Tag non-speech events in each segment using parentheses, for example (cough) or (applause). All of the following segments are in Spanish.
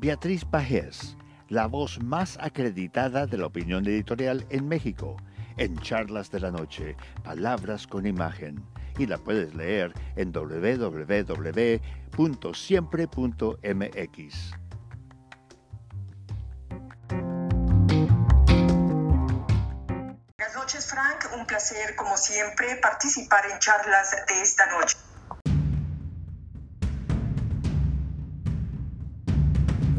Beatriz Pajés, la voz más acreditada de la opinión editorial en México, en Charlas de la Noche, Palabras con Imagen. Y la puedes leer en www.siempre.mx. Buenas noches, Frank. Un placer, como siempre, participar en charlas de esta noche.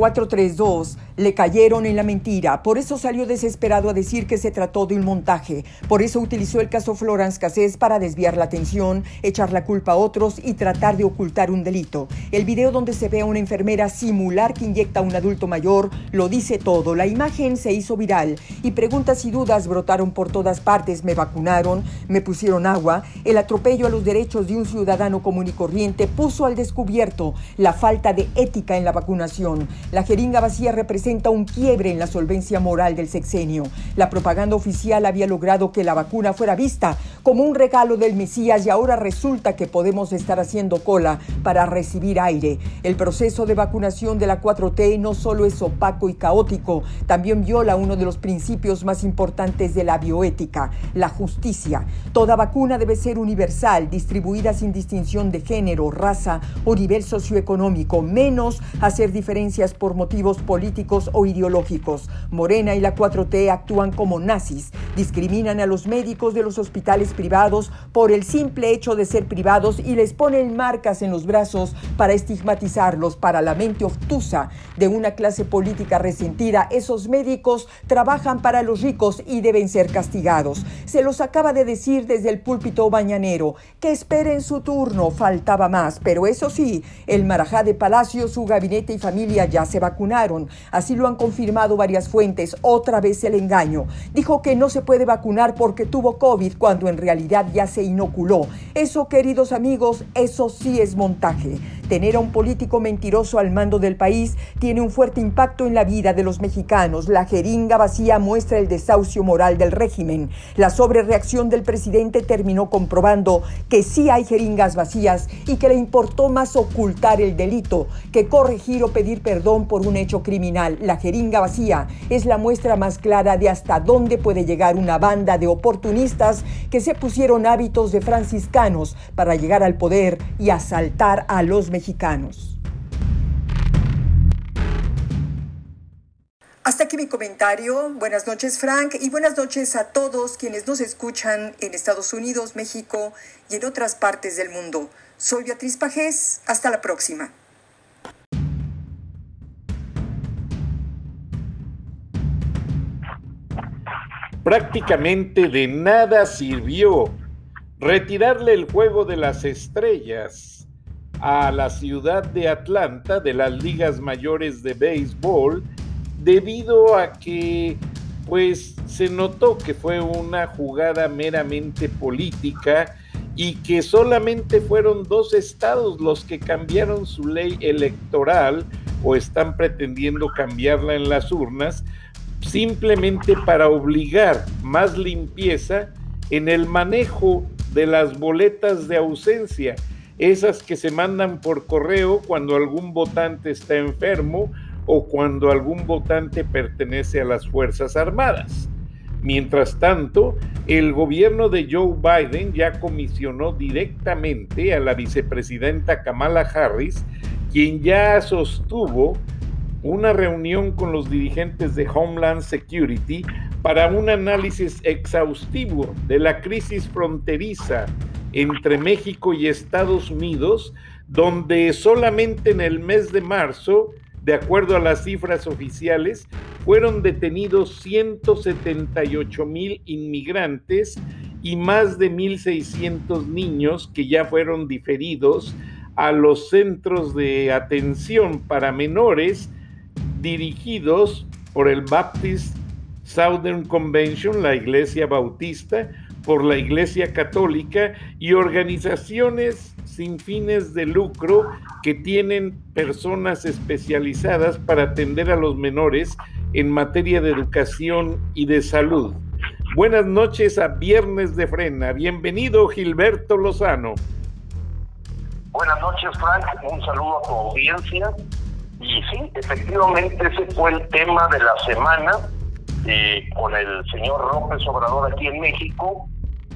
432 le cayeron en la mentira, por eso salió desesperado a decir que se trató de un montaje, por eso utilizó el caso Florence Cassés para desviar la atención, echar la culpa a otros y tratar de ocultar un delito. El video donde se ve a una enfermera simular que inyecta a un adulto mayor lo dice todo, la imagen se hizo viral y preguntas y dudas brotaron por todas partes, me vacunaron, me pusieron agua, el atropello a los derechos de un ciudadano común y corriente puso al descubierto la falta de ética en la vacunación. La jeringa vacía representa un quiebre en la solvencia moral del sexenio. La propaganda oficial había logrado que la vacuna fuera vista como un regalo del Mesías y ahora resulta que podemos estar haciendo cola para recibir aire. El proceso de vacunación de la 4T no solo es opaco y caótico, también viola uno de los principios más importantes de la bioética, la justicia. Toda vacuna debe ser universal, distribuida sin distinción de género, raza o nivel socioeconómico, menos hacer diferencias por motivos políticos o ideológicos. Morena y la 4T actúan como nazis, discriminan a los médicos de los hospitales privados por el simple hecho de ser privados y les ponen marcas en los brazos para estigmatizarlos. Para la mente obtusa de una clase política resentida, esos médicos trabajan para los ricos y deben ser castigados. Se los acaba de decir desde el púlpito bañanero que esperen su turno, faltaba más, pero eso sí, el Marajá de Palacio, su gabinete y familia ya se vacunaron. Lo han confirmado varias fuentes. Otra vez el engaño. Dijo que no se puede vacunar porque tuvo COVID cuando en realidad ya se inoculó. Eso, queridos amigos, eso sí es montaje. Tener a un político mentiroso al mando del país tiene un fuerte impacto en la vida de los mexicanos. La jeringa vacía muestra el desahucio moral del régimen. La sobrereacción del presidente terminó comprobando que sí hay jeringas vacías y que le importó más ocultar el delito que corregir o pedir perdón por un hecho criminal. La jeringa vacía es la muestra más clara de hasta dónde puede llegar una banda de oportunistas que se pusieron hábitos de franciscanos para llegar al poder y asaltar a los mexicanos mexicanos. Hasta aquí mi comentario. Buenas noches Frank y buenas noches a todos quienes nos escuchan en Estados Unidos, México y en otras partes del mundo. Soy Beatriz Pajés. Hasta la próxima. Prácticamente de nada sirvió retirarle el juego de las estrellas a la ciudad de Atlanta de las ligas mayores de béisbol debido a que pues se notó que fue una jugada meramente política y que solamente fueron dos estados los que cambiaron su ley electoral o están pretendiendo cambiarla en las urnas simplemente para obligar más limpieza en el manejo de las boletas de ausencia esas que se mandan por correo cuando algún votante está enfermo o cuando algún votante pertenece a las Fuerzas Armadas. Mientras tanto, el gobierno de Joe Biden ya comisionó directamente a la vicepresidenta Kamala Harris, quien ya sostuvo una reunión con los dirigentes de Homeland Security para un análisis exhaustivo de la crisis fronteriza entre México y Estados Unidos, donde solamente en el mes de marzo, de acuerdo a las cifras oficiales, fueron detenidos 178 mil inmigrantes y más de 1.600 niños que ya fueron diferidos a los centros de atención para menores dirigidos por el Baptist Southern Convention, la Iglesia Bautista, por la Iglesia Católica y organizaciones sin fines de lucro que tienen personas especializadas para atender a los menores en materia de educación y de salud. Buenas noches a Viernes de Frena. Bienvenido Gilberto Lozano. Buenas noches Frank, un saludo a tu audiencia. Y sí, efectivamente ese fue el tema de la semana eh, con el señor López Obrador aquí en México,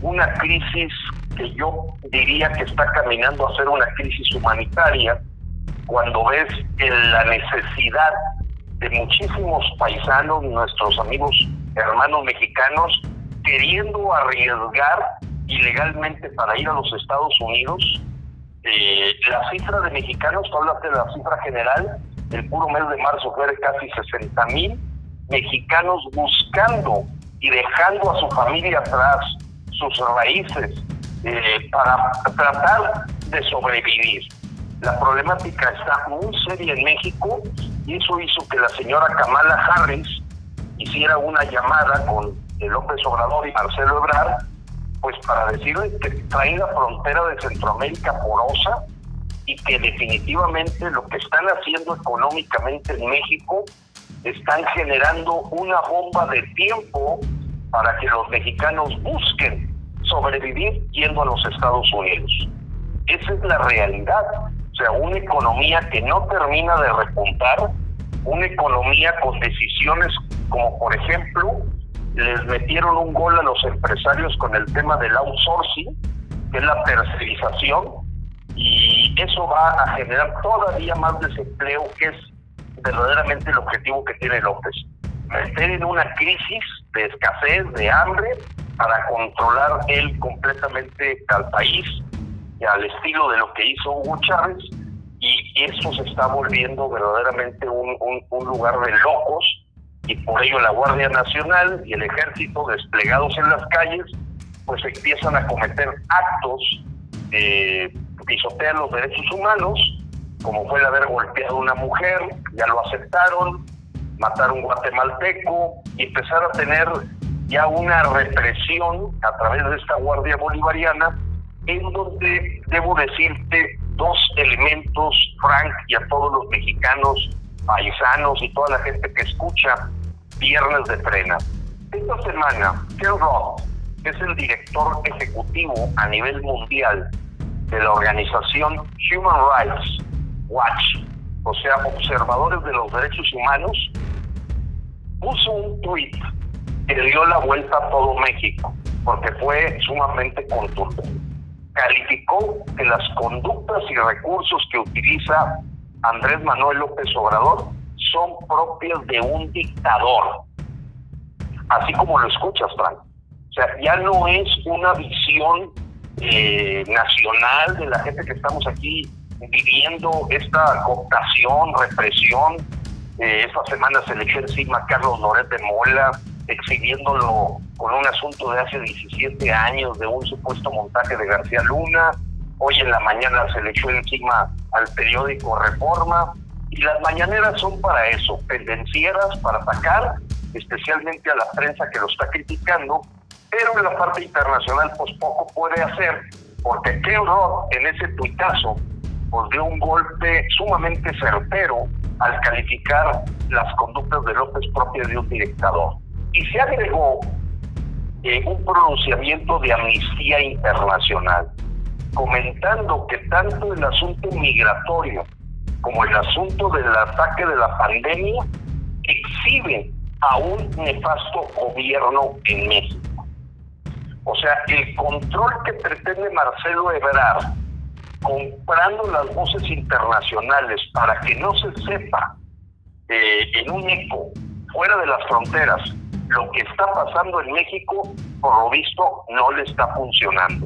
una crisis que yo diría que está caminando a ser una crisis humanitaria cuando ves la necesidad de muchísimos paisanos, nuestros amigos hermanos mexicanos, queriendo arriesgar ilegalmente para ir a los Estados Unidos. Eh, la cifra de mexicanos, tú hablas de la cifra general, el puro mes de marzo fue de casi 60 mil mexicanos buscando y dejando a su familia atrás, sus raíces, eh, para tratar de sobrevivir. La problemática está muy seria en México y eso hizo que la señora Kamala Harris hiciera una llamada con López Obrador y Marcelo Ebrard, pues para decirle que trae la frontera de Centroamérica porosa y que definitivamente lo que están haciendo económicamente en México están generando una bomba de tiempo para que los mexicanos busquen sobrevivir yendo a los Estados Unidos. Esa es la realidad. O sea, una economía que no termina de repuntar, una economía con decisiones como por ejemplo, les metieron un gol a los empresarios con el tema del outsourcing, que es la tercerización, y eso va a generar todavía más desempleo, que es verdaderamente el objetivo que tiene López. Meter en una crisis de escasez, de hambre, para controlar él completamente al país y al estilo de lo que hizo Hugo Chávez, y eso se está volviendo verdaderamente un, un lugar de locos, y por ello la Guardia Nacional y el Ejército desplegados en las calles, pues empiezan a cometer actos que pisotean los derechos humanos, como fue haber golpeado a una mujer, ya lo aceptaron, matar a un guatemalteco y empezar a tener ya una represión a través de esta Guardia Bolivariana, en donde debo decirte dos elementos, Frank, y a todos los mexicanos paisanos y toda la gente que escucha Viernes de Frena. Esta semana, Ken Roth, que es el director ejecutivo a nivel mundial de la organización Human Rights Watch, o sea, observadores de los derechos humanos, puso un tweet que dio la vuelta a todo México, porque fue sumamente contundente. Calificó que las conductas y recursos que utiliza Andrés Manuel López Obrador son propias de un dictador. Así como lo escuchas, Frank. O sea, ya no es una visión eh, nacional de la gente que estamos aquí viviendo esta cooptación, represión. Eh, esta semana se le echó encima a Carlos Loret de Mola, exhibiéndolo con un asunto de hace 17 años de un supuesto montaje de García Luna. Hoy en la mañana se le echó encima al periódico Reforma. Y las mañaneras son para eso, pendencieras, para atacar especialmente a la prensa que lo está criticando, pero la parte internacional pues poco puede hacer, porque Ken Roth en ese tuitazo pues dio un golpe sumamente certero al calificar las conductas de López propias de un dictador. Y se agregó eh, un pronunciamiento de amnistía internacional, comentando que tanto el asunto migratorio como el asunto del ataque de la pandemia exhibe a un nefasto gobierno en México. O sea, el control que pretende Marcelo Ebrard comprando las voces internacionales para que no se sepa eh, en un eco fuera de las fronteras lo que está pasando en México, por lo visto, no le está funcionando.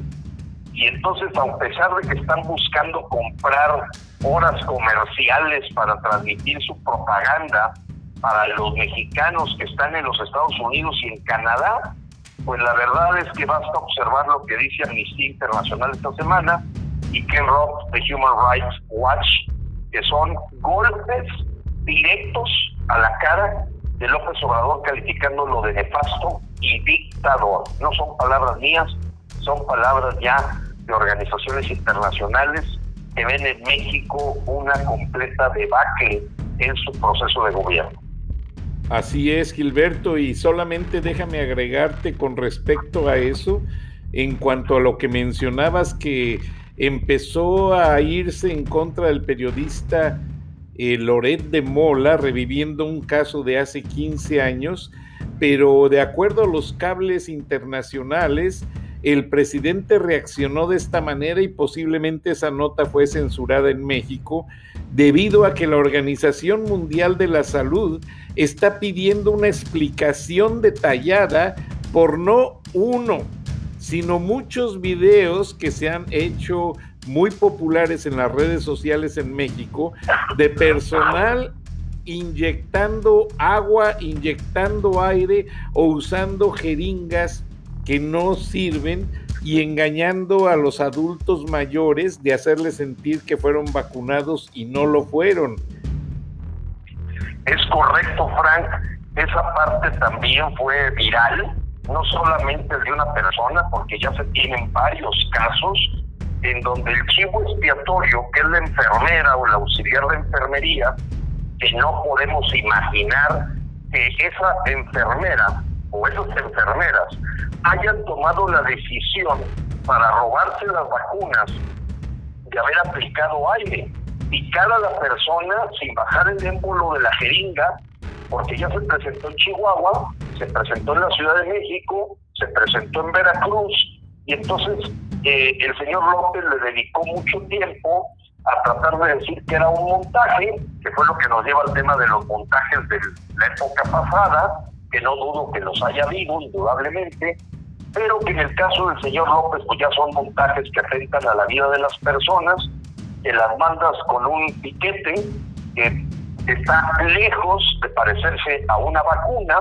Y entonces, a pesar de que están buscando comprar horas comerciales para transmitir su propaganda para los mexicanos que están en los Estados Unidos y en Canadá, pues la verdad es que basta observar lo que dice Amnistía Internacional esta semana y Ken Roth de Human Rights Watch, que son golpes directos a la cara de López Obrador calificándolo de nefasto y dictador. No son palabras mías, son palabras ya de organizaciones internacionales que ven en México una completa debacle en su proceso de gobierno. Así es, Gilberto, y solamente déjame agregarte con respecto a eso, en cuanto a lo que mencionabas que empezó a irse en contra del periodista eh, Loret de Mola, reviviendo un caso de hace 15 años, pero de acuerdo a los cables internacionales, el presidente reaccionó de esta manera y posiblemente esa nota fue censurada en México debido a que la Organización Mundial de la Salud está pidiendo una explicación detallada por no uno, sino muchos videos que se han hecho muy populares en las redes sociales en México de personal inyectando agua, inyectando aire o usando jeringas que no sirven y engañando a los adultos mayores de hacerles sentir que fueron vacunados y no lo fueron. Es correcto, Frank. Esa parte también fue viral, no solamente de una persona, porque ya se tienen varios casos en donde el chivo expiatorio, que es la enfermera o la auxiliar de enfermería, que no podemos imaginar que esa enfermera o esas enfermeras hayan tomado la decisión para robarse las vacunas de haber aplicado aire, picar a la persona sin bajar el émbolo de la jeringa, porque ya se presentó en Chihuahua, se presentó en la Ciudad de México, se presentó en Veracruz, y entonces eh, el señor López le dedicó mucho tiempo a tratar de decir que era un montaje, que fue lo que nos lleva al tema de los montajes de la época pasada, que no dudo que los haya habido, indudablemente, pero que en el caso del señor López, pues ya son montajes que afectan a la vida de las personas, que las mandas con un piquete que está lejos de parecerse a una vacuna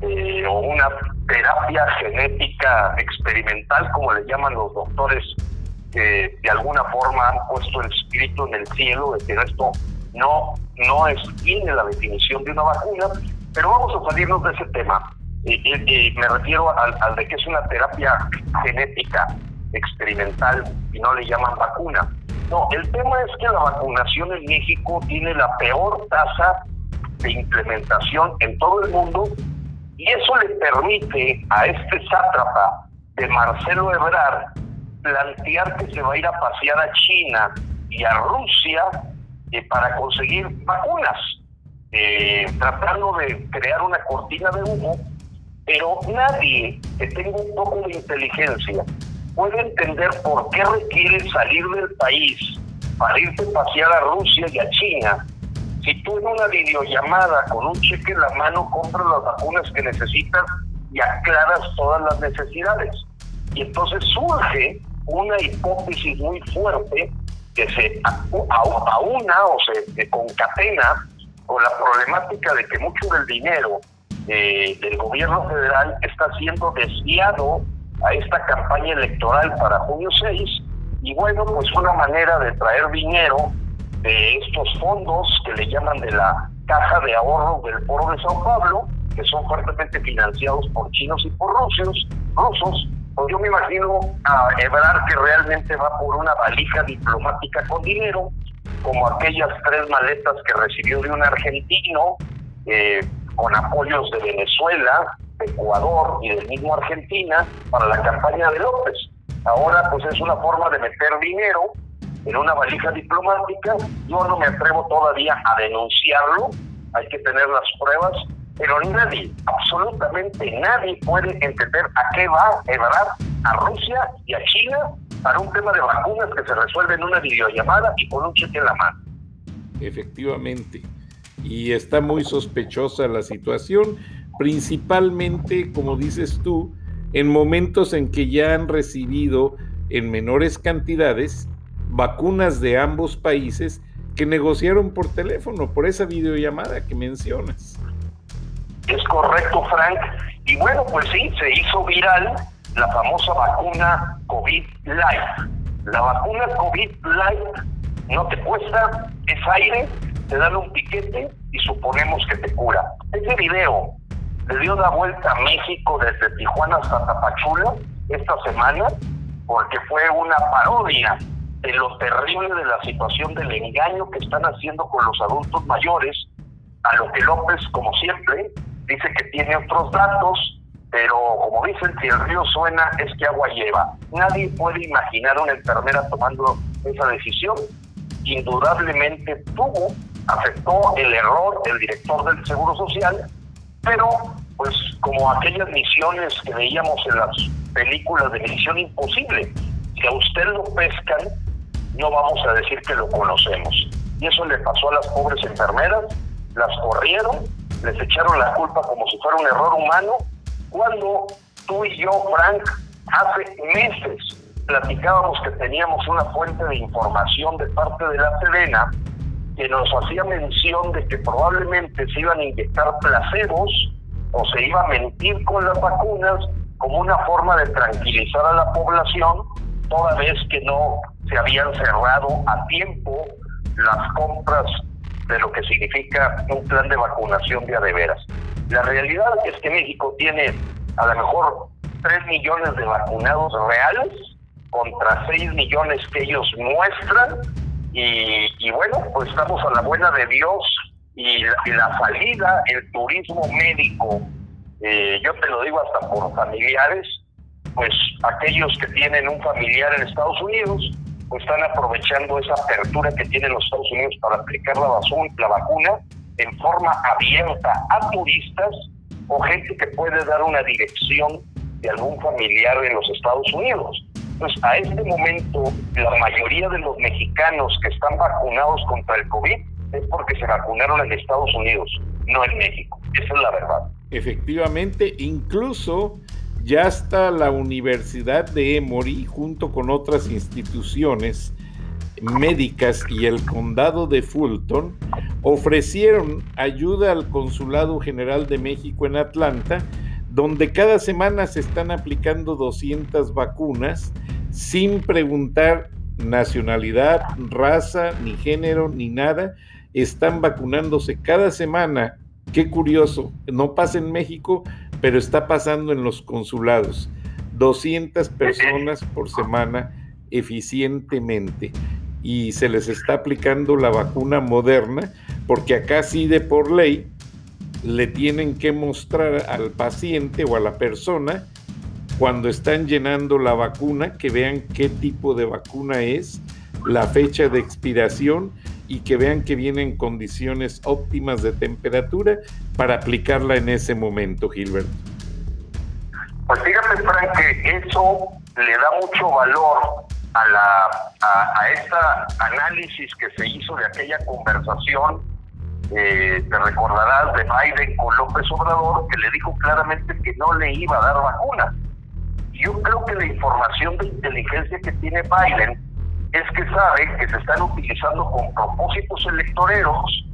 eh, o una terapia genética experimental, como le llaman los doctores, que de alguna forma han puesto escrito en el cielo de que esto no, no es, tiene la definición de una vacuna, pero vamos a salirnos de ese tema. Y, me refiero al, al, de que es una terapia genética experimental y no le llaman vacuna. No, el tema es que la vacunación en México tiene la peor tasa de implementación en todo el mundo y eso le permite a este sátrapa de Marcelo Ebrard plantear que se va a ir a pasear a China y a Rusia eh, para conseguir vacunas, eh, tratando de crear una cortina de humo, pero nadie que tenga un poco de inteligencia puede entender por qué requiere salir del país para irte a pasear a Rusia y a China si tú en una videollamada con un cheque en la mano compras las vacunas que necesitas y aclaras todas las necesidades. Y entonces surge una hipótesis muy fuerte que se aúna o se concatena con la problemática de que mucho del dinero eh, del gobierno federal está siendo desviado a esta campaña electoral para junio 6 y bueno, pues una manera de traer dinero de estos fondos que le llaman de la Caja de Ahorro del Foro de Sao Paulo, que son fuertemente financiados por chinos y por rusos, rusos. Pues yo me imagino a Ebrard que realmente va por una valija diplomática con dinero, como aquellas tres maletas que recibió de un argentino, eh, con apoyos de Venezuela, Ecuador y del mismo Argentina para la campaña de López. Ahora pues es una forma de meter dinero en una valija diplomática. Yo no me atrevo todavía a denunciarlo, hay que tener las pruebas, pero nadie, absolutamente nadie puede entender a qué va Ebrard a Rusia y a China para un tema de vacunas que se resuelve en una videollamada y con un cheque en la mano. Efectivamente. y está muy sospechosa la situación, principalmente, como dices tú, en momentos en que ya han recibido en menores cantidades vacunas de ambos países que negociaron por teléfono, por esa videollamada que mencionas. Es correcto, Frank. Y bueno, pues sí, se hizo viral la famosa vacuna COVID Light. La vacuna COVID Light no te cuesta, es aire, te dan un piquete y suponemos que te cura. Ese video le dio la vuelta a México desde Tijuana hasta Tapachula esta semana porque fue una parodia de lo terrible de la situación del engaño que están haciendo con los adultos mayores, a lo que López, como siempre, dice que tiene otros datos, pero como dicen, si el río suena es que agua lleva. Nadie puede imaginar a una enfermera tomando esa decisión. Indudablemente tuvo, aceptó el error el director del Seguro Social, pero pues como aquellas misiones que veíamos en las películas de Misión Imposible, si a usted lo pescan, no vamos a decir que lo conocemos. Y eso le pasó a las pobres enfermeras, las corrieron, les echaron la culpa como si fuera un error humano, cuando tú y yo, Frank, hace meses platicábamos que teníamos una fuente de información de parte de la Sedena que nos hacía mención de que probablemente se iban a inyectar placebos o se iba a mentir con las vacunas como una forma de tranquilizar a la población, toda vez que no se habían cerrado a tiempo las compras de lo que significa un plan de vacunación de adeveras. La realidad es que México tiene a lo mejor 3 millones de vacunados reales contra 6 millones que ellos muestran y, bueno, pues estamos a la buena de Dios y la, salida, el turismo médico, eh, yo te lo digo hasta por familiares, pues aquellos que tienen un familiar en Estados Unidos, pues están aprovechando esa apertura que tienen los Estados Unidos para aplicar la, la vacuna en forma abierta a turistas o gente que puede dar una dirección de algún familiar en los Estados Unidos. Pues a este momento, la mayoría de los mexicanos que están vacunados contra el COVID es porque se vacunaron en Estados Unidos, no en México. Esa es la verdad. Efectivamente, incluso ya está la Universidad de Emory junto con otras instituciones médicas y el condado de Fulton ofrecieron ayuda al Consulado General de México en Atlanta, donde cada semana se están aplicando 200 vacunas sin preguntar nacionalidad, raza, ni género, ni nada. Están vacunándose cada semana. Qué curioso, no pasa en México, pero está pasando en los consulados. 200 personas por semana eficientemente y se les está aplicando la vacuna moderna porque acá sí de por ley le tienen que mostrar al paciente o a la persona cuando están llenando la vacuna que vean qué tipo de vacuna es, la fecha de expiración y que vean que viene en condiciones óptimas de temperatura para aplicarla en ese momento, Gilbert. Pues fíjate, Frank, que eso le da mucho valor a la a, este análisis que se hizo de aquella conversación eh, te recordarás de Biden con López Obrador que le dijo claramente que no le iba a dar vacuna. Yo creo que la información de inteligencia que tiene Biden es que sabe que se están utilizando con propósitos electoreros.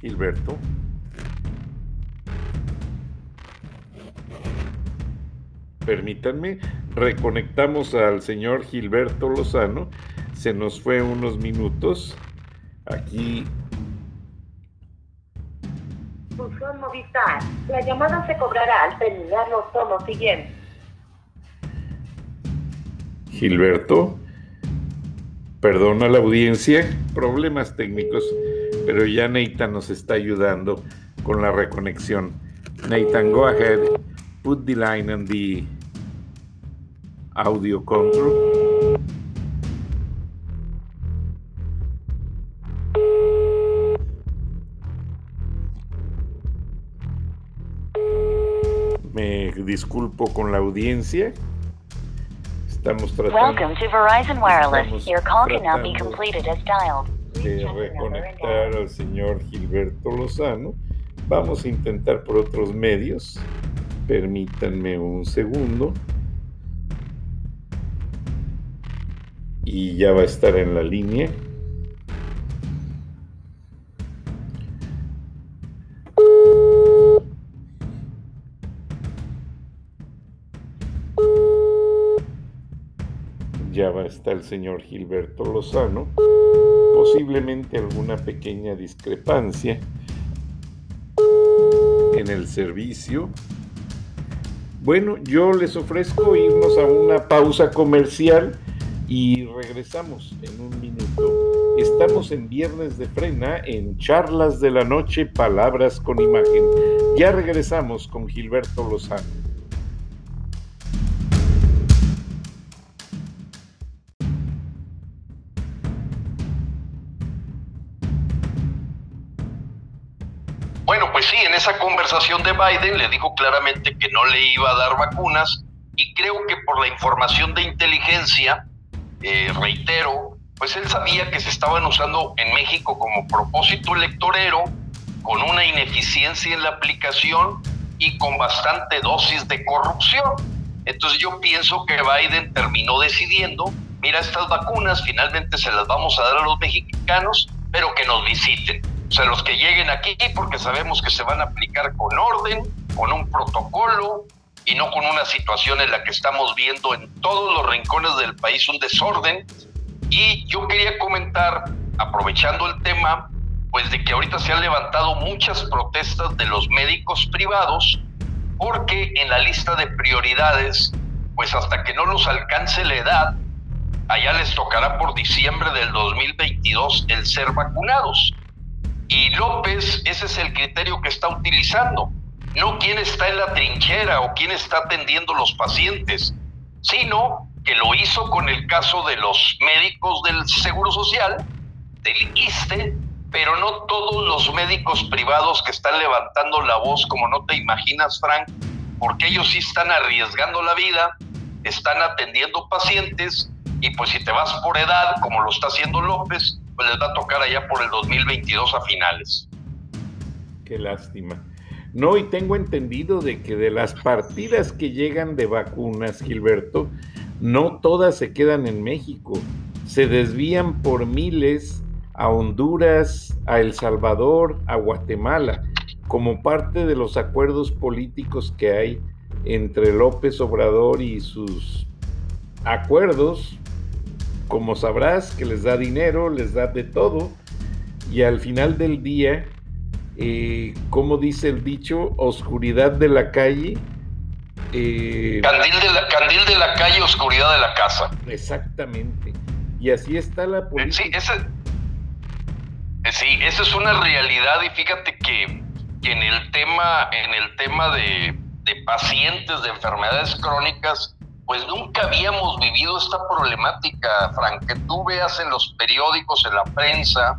Gilberto. Permítanme, reconectamos al señor Gilberto Lozano. Se nos fue unos minutos. Aquí. Movistar. La llamada se cobrará al terminar los siguientes. Gilberto, perdona la audiencia, problemas técnicos, pero ya Nathan nos está ayudando con la reconexión. Nathan, go ahead, put the line on the audio control. Disculpo con la audiencia. Estamos tratando. De reconectar al señor Gilberto Lozano. Vamos a intentar por otros medios. Permítanme un segundo. Y ya va a estar en la línea. Estar el señor Gilberto Lozano, posiblemente alguna pequeña discrepancia en el servicio. Bueno, yo les ofrezco irnos a una pausa comercial y regresamos en un minuto. Estamos en Viernes de Frena en Charlas de la Noche, Palabras con Imagen. Ya regresamos con Gilberto Lozano. Conversación de Biden le dijo claramente que no le iba a dar vacunas y creo que por la información de inteligencia, eh, reitero, pues él sabía que se estaban usando en México como propósito electorero, con una ineficiencia en la aplicación y con bastante dosis de corrupción. Entonces yo pienso que Biden terminó decidiendo, mira, estas vacunas finalmente se las vamos a dar a los mexicanos, pero que nos visiten o sea, los que lleguen aquí porque sabemos que se van a aplicar con orden, con un protocolo y no con una situación en la que estamos viendo en todos los rincones del país un desorden. Y yo quería comentar, aprovechando el tema, pues de que ahorita se han levantado muchas protestas de los médicos privados porque en la lista de prioridades, pues hasta que no los alcance la edad, allá les tocará por diciembre del 2022 el ser vacunados. Y López, ese es el criterio que está utilizando, no quién está en la trinchera o quién está atendiendo los pacientes, sino que lo hizo con el caso de los médicos del Seguro Social, del ISTE, pero no todos los médicos privados que están levantando la voz, como no te imaginas, Frank, porque ellos sí están arriesgando la vida, están atendiendo pacientes, y pues si te vas por edad, como lo está haciendo López, pues les va a tocar allá por el 2022 a finales. Qué lástima. No, y tengo entendido de que de las partidas que llegan de vacunas, Gilberto, no todas se quedan en México. Se desvían por miles a Honduras, a El Salvador, a Guatemala, como parte de los acuerdos políticos que hay entre López Obrador y sus acuerdos como sabrás, que les da dinero, les da de todo, y al final del día, eh, como dice el dicho, oscuridad de la calle. Eh, candil, de la, candil de la calle, oscuridad de la casa. Exactamente. Y así está la política. Sí, ese, eh, sí, esa es una realidad y fíjate que, que en el tema, en el tema de, de pacientes de enfermedades crónicas, pues nunca habíamos vivido esta problemática, Frank, que tú veas en los periódicos, en la prensa,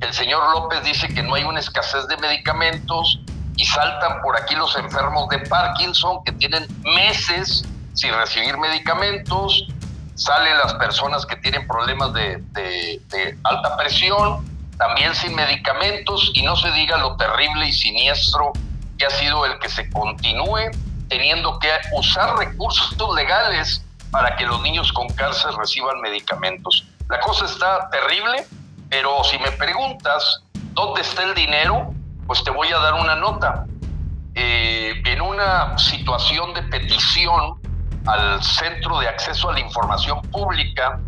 el señor López dice que no hay una escasez de medicamentos y saltan por aquí los enfermos de Parkinson que tienen meses sin recibir medicamentos, salen las personas que tienen problemas de, de alta presión, también sin medicamentos y no se diga lo terrible y siniestro que ha sido el que se continúe teniendo que usar recursos legales para que los niños con cáncer reciban medicamentos. La cosa está terrible, pero si me preguntas dónde está el dinero, pues te voy a dar una nota. Eh, en una situación de petición al Centro de Acceso a la Información Pública,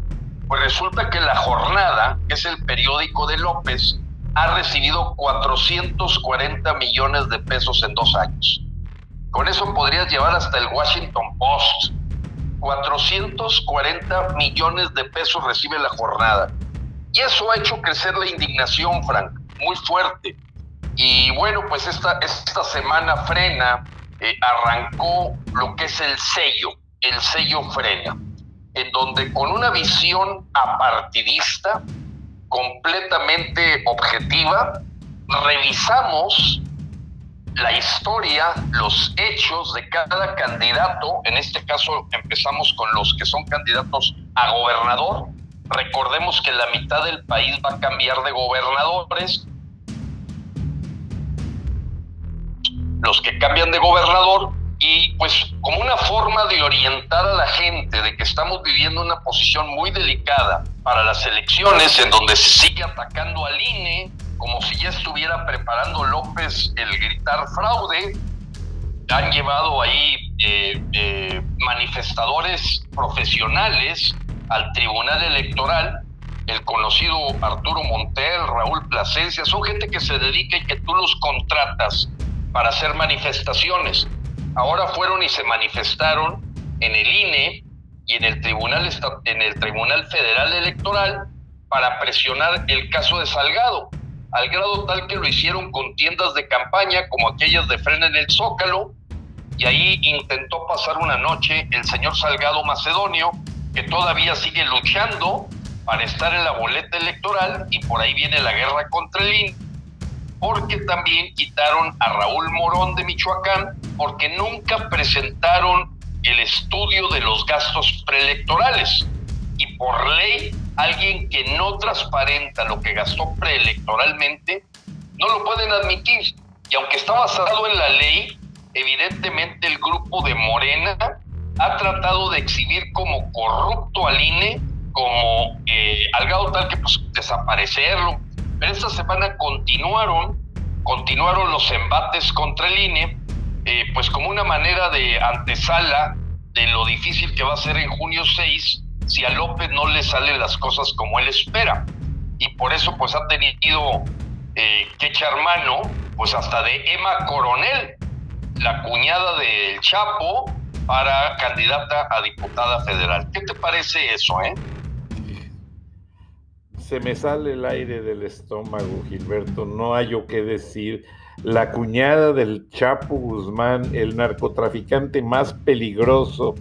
pues resulta que la jornada, que es el periódico de López, ha recibido 440 millones de pesos en dos años. Con eso podrías llevar hasta el Washington Post. 440 millones de pesos recibe la jornada. Y eso ha hecho crecer la indignación, Frank, muy fuerte. Y bueno, pues esta, esta semana frena, eh, arrancó lo que es el sello, el sello frena, en donde con una visión apartidista, completamente objetiva, revisamos la historia, los hechos de cada candidato. En este caso empezamos con los que son candidatos a gobernador. Recordemos que la mitad del país va a cambiar de gobernadores. Los que cambian de gobernador y pues como una forma de orientar a la gente de que estamos viviendo una posición muy delicada para las elecciones en donde se sigue atacando al INE ya estuviera preparando López el gritar fraude, han llevado ahí eh, eh, manifestadores profesionales al Tribunal Electoral, el conocido Arturo Montel, Raúl Plasencia, son gente que se dedica y que tú los contratas para hacer manifestaciones. Ahora fueron y se manifestaron en el INE y Tribunal, en el Tribunal Federal Electoral para presionar el caso de Salgado, al grado tal que lo hicieron con tiendas de campaña como aquellas de Frena en el Zócalo, y ahí intentó pasar una noche el señor Salgado Macedonio, que todavía sigue luchando para estar en la boleta electoral, y por ahí viene la guerra contra el INE porque también quitaron a Raúl Morón de Michoacán, porque nunca presentaron el estudio de los gastos preelectorales. Y por ley, alguien que no transparenta lo que gastó preelectoralmente, no lo pueden admitir. Y aunque está basado en la ley, evidentemente el grupo de Morena ha tratado de exhibir como corrupto al INE, como eh, al grado tal que pues desaparecerlo, pero esta semana continuaron, continuaron los embates contra el INE, eh, pues como una manera de antesala de lo difícil que va a ser en junio 6 si a López no le salen las cosas como él espera. Y por eso pues ha tenido eh, que echar mano pues hasta de Emma Coronel, la cuñada del Chapo, para candidata a diputada federal. ¿Qué te parece eso, eh? se me sale el aire del estómago, Gilberto, no hay yo qué decir. La cuñada del Chapo Guzmán, el narcotraficante más peligroso,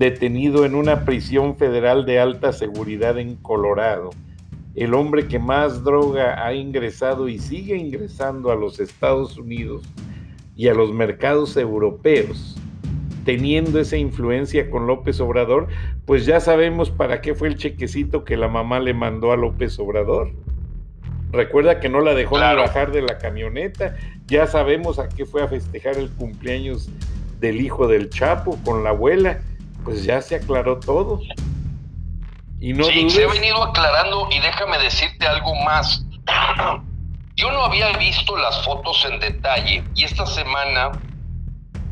detenido en una prisión federal de alta seguridad en Colorado. El hombre que más droga ha ingresado y sigue ingresando a los Estados Unidos y a los mercados europeos teniendo esa influencia con López Obrador, pues ya sabemos para qué fue el chequecito que la mamá le mandó a López Obrador. Recuerda que no la dejó ni bajar de la camioneta. Ya sabemos a qué fue a festejar el cumpleaños del hijo del Chapo con la abuela. Pues ya se aclaró todo. Y no sí, se ha venido aclarando y déjame decirte algo más. Yo no había visto las fotos en detalle y esta semana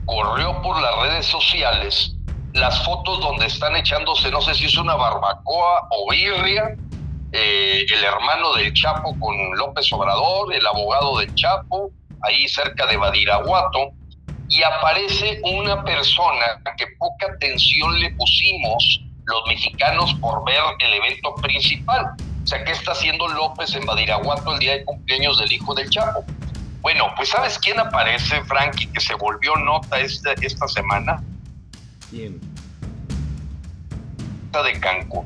corrió por las redes sociales las fotos donde están echándose, no sé si es una barbacoa o birria, eh, el hermano del Chapo con López Obrador, el abogado del Chapo, ahí cerca de Badiraguato, y aparece una persona que poca atención le pusimos los mexicanos por ver el evento principal. O sea, ¿qué está haciendo López en Badiraguato el día de cumpleaños del hijo del Chapo? Bueno, pues ¿sabes quién aparece, Frankie, que se volvió nota esta, esta semana? ¿Quién? De Cancún.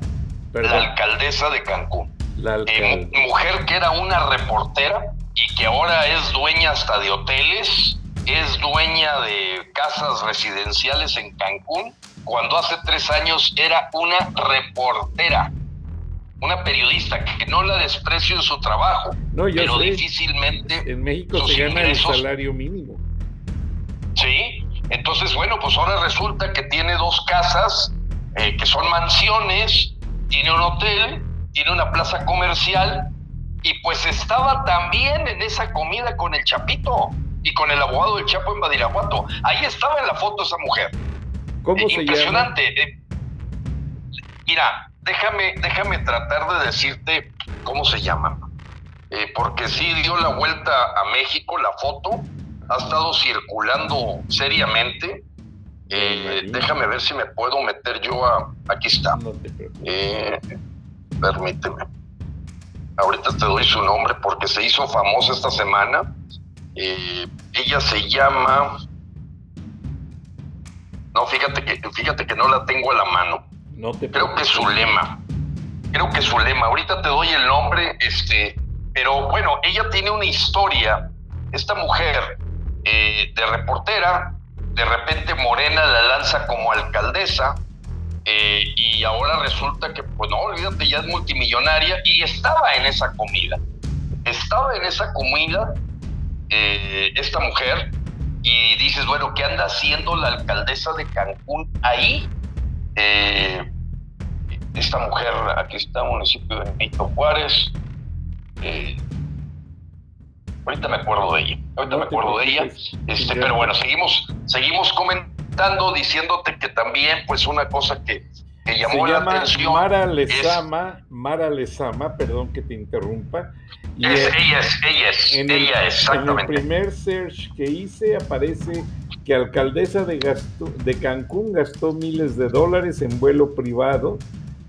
La alcaldesa de Cancún. La eh, mujer que era una reportera y que ahora es dueña hasta de hoteles, es dueña de casas residenciales en Cancún, cuando hace tres años era una reportera una periodista que no la desprecio en su trabajo, pero difícilmente en México se gana el salario mínimo. Sí, entonces bueno, pues ahora resulta que tiene dos casas eh, que son mansiones, tiene un hotel, tiene una plaza comercial y pues estaba también en esa comida con el Chapito y con el abogado del Chapo en Badiraguato. Ahí estaba en la foto esa mujer. ¿Cómo se impresionante. llama? Eh, mira, déjame, déjame tratar de decirte cómo se llama. Eh, porque sí dio la vuelta a México la foto, ha estado circulando seriamente. Eh, déjame ver si me puedo meter yo a. Aquí está. Eh, permíteme. Ahorita te doy su nombre porque se hizo famosa esta semana. Ella se llama. No, fíjate que, fíjate que no la tengo a la mano. Creo que es su lema. Creo que es su lema. Ahorita te doy el nombre, este, pero bueno, ella tiene una historia. Esta mujer eh, de reportera, de repente Morena la lanza como alcaldesa, eh, y ahora resulta que, pues no, olvídate, ya es multimillonaria y estaba en esa comida. Estaba en esa comida eh, esta mujer y dices, bueno, ¿qué anda haciendo la alcaldesa de Cancún ahí? Eh, esta mujer, aquí está, municipio de Benito Juárez. ahorita me acuerdo de ella. Ahorita me acuerdo de ella. Este, pero bueno, seguimos, seguimos comentando diciéndote que también, pues, una cosa que, llamó la atención. Mara Lezama, Mara Lezama, perdón que te interrumpa. Y ella es, ella es, en ella el, exactamente. En el primer search que hice aparece que alcaldesa de, de Cancún gastó miles de dólares en vuelo privado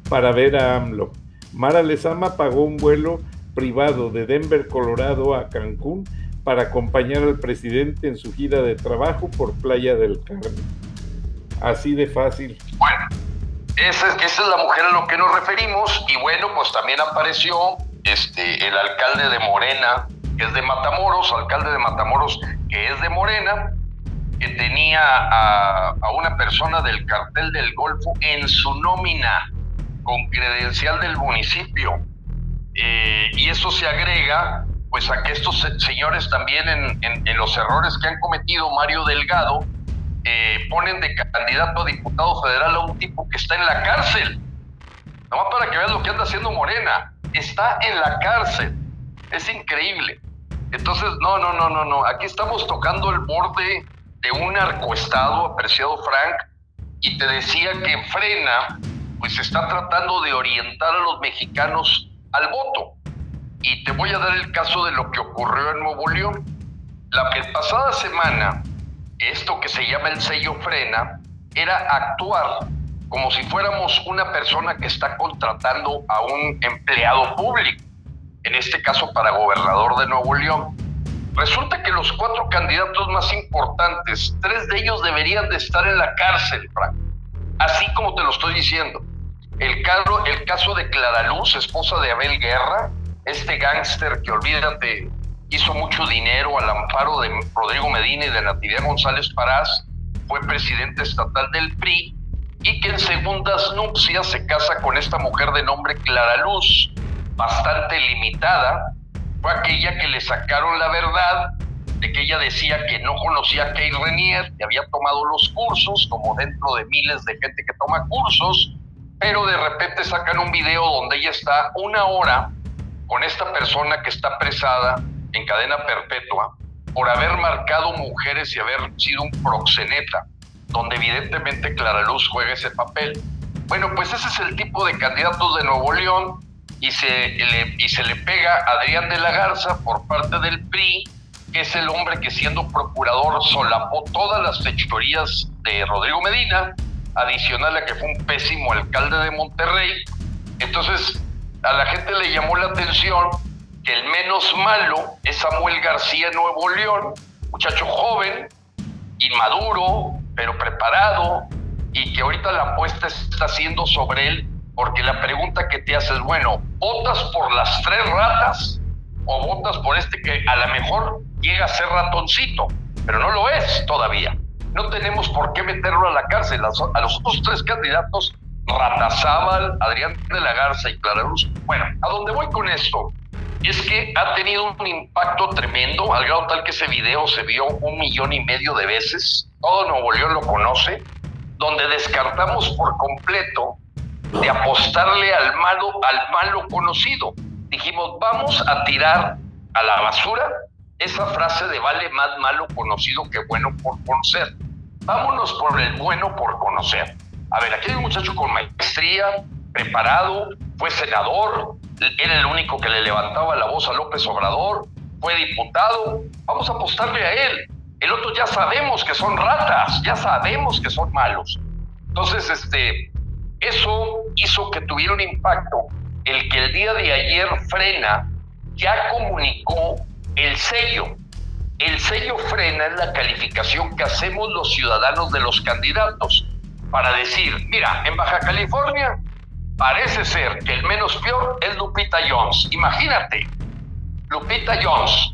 para ver a AMLO. Mara Lezama pagó un vuelo privado de Denver, Colorado a Cancún para acompañar al presidente en su gira de trabajo por Playa del Carmen. Así de fácil. Bueno, esa, es la mujer a lo que nos referimos y bueno, pues también apareció este, el alcalde de Morena, que es de Matamoros, alcalde de Matamoros, que es de Morena, que tenía a, una persona del cartel del Golfo en su nómina con credencial del municipio. Eh, y eso se agrega pues a que estos señores también en, los errores que han cometido Mario Delgado, eh, ponen de candidato a diputado federal a un tipo que está en la cárcel. Nomás para que veas lo que anda haciendo Morena. Está en la cárcel. Es increíble. Entonces, no, no, no, no, no. Aquí estamos tocando el borde de un arcoestado, apreciado Frank, y te decía que frena, pues está tratando de orientar a los mexicanos al voto. Y te voy a dar el caso de lo que ocurrió en Nuevo León. La pasada semana, esto que se llama el sello frena, era actuar como si fuéramos una persona que está contratando a un empleado público, en este caso para gobernador de Nuevo León. Resulta que los cuatro candidatos más importantes, tres de ellos deberían de estar en la cárcel, Frank. Así como te lo estoy diciendo. El, caso, el caso de Clara Luz, esposa de Abel Guerra, este gángster que olvídate hizo mucho dinero al amparo de Rodrigo Medina y de Natividad González Parás, fue presidente estatal del PRI y que en segundas nupcias se casa con esta mujer de nombre Clara Luz, bastante limitada, fue aquella que le sacaron la verdad de que ella decía que no conocía a Kay Renier, que había tomado los cursos, como dentro de miles de gente que toma cursos, pero de repente sacan un video donde ella está una hora con esta persona que está presada en cadena perpetua por haber marcado mujeres y haber sido un proxeneta, donde evidentemente Clara Luz juega ese papel. Bueno, pues ese es el tipo de candidatos de Nuevo León y se le, y se le pega Adrián de la Garza por parte del PRI, que es el hombre que siendo procurador solapó todas las fechorías de Rodrigo Medina, adicional a que fue un pésimo alcalde de Monterrey. Entonces, a la gente le llamó la atención que el menos malo es Samuel García Nuevo León, muchacho joven, inmaduro, pero preparado, y que ahorita la apuesta está haciendo sobre él, porque la pregunta que te haces, bueno, ¿votas por las tres ratas o votas por este que a lo mejor llega a ser ratoncito, pero no lo es todavía? No tenemos por qué meterlo a la cárcel. A los otros tres candidatos Ratazábal, Adrián de la Garza y Clara Luz. Bueno, a dónde voy con esto es que ha tenido un impacto tremendo, al grado tal que ese video se vio un millón y medio de veces, todo Nuevo León lo conoce, donde descartamos por completo de apostarle al malo, al malo conocido. Dijimos, vamos a tirar a la basura esa frase de vale más malo conocido que bueno por conocer. Vámonos por el bueno por conocer. A ver, aquí hay un muchacho con maestría, preparado, fue senador, era el único que le levantaba la voz a López Obrador, fue diputado, vamos a apostarle a él. El otro ya sabemos que son ratas, ya sabemos que son malos. Entonces, este, eso hizo que tuviera un impacto. El que el día de ayer frena ya comunicó el sello. El sello frena es la calificación que hacemos los ciudadanos de los candidatos para decir, mira, en Baja California parece ser que el menos peor es Lupita Jones. Imagínate, Lupita Jones,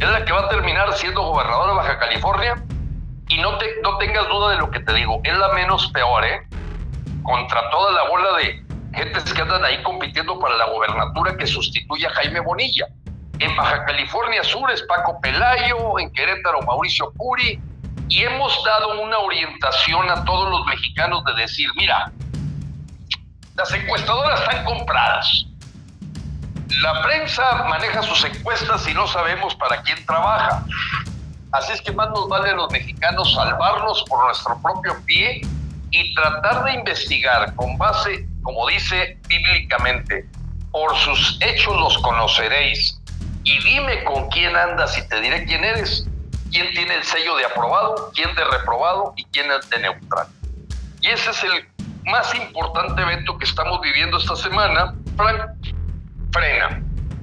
es la que va a terminar siendo gobernador de Baja California. Y no, te, no tengas duda de lo que te digo, es la menos peor, ¿eh? Contra toda la bola de gentes que andan ahí compitiendo para la gobernatura que sustituye a Jaime Bonilla. En Baja California Sur es Paco Pelayo, en Querétaro Mauricio Puri, y hemos dado una orientación a todos los mexicanos de decir, mira, las encuestadoras están compradas. La prensa maneja sus encuestas y no sabemos para quién trabaja. Así es que más nos vale a los mexicanos salvarnos por nuestro propio pie y tratar de investigar con base, como dice bíblicamente, por sus hechos los conoceréis. Y dime con quién andas y te diré quién eres, quién tiene el sello de aprobado, quién de reprobado y quién es de neutral. Y ese es el más importante evento que estamos viviendo esta semana. Frank, frena.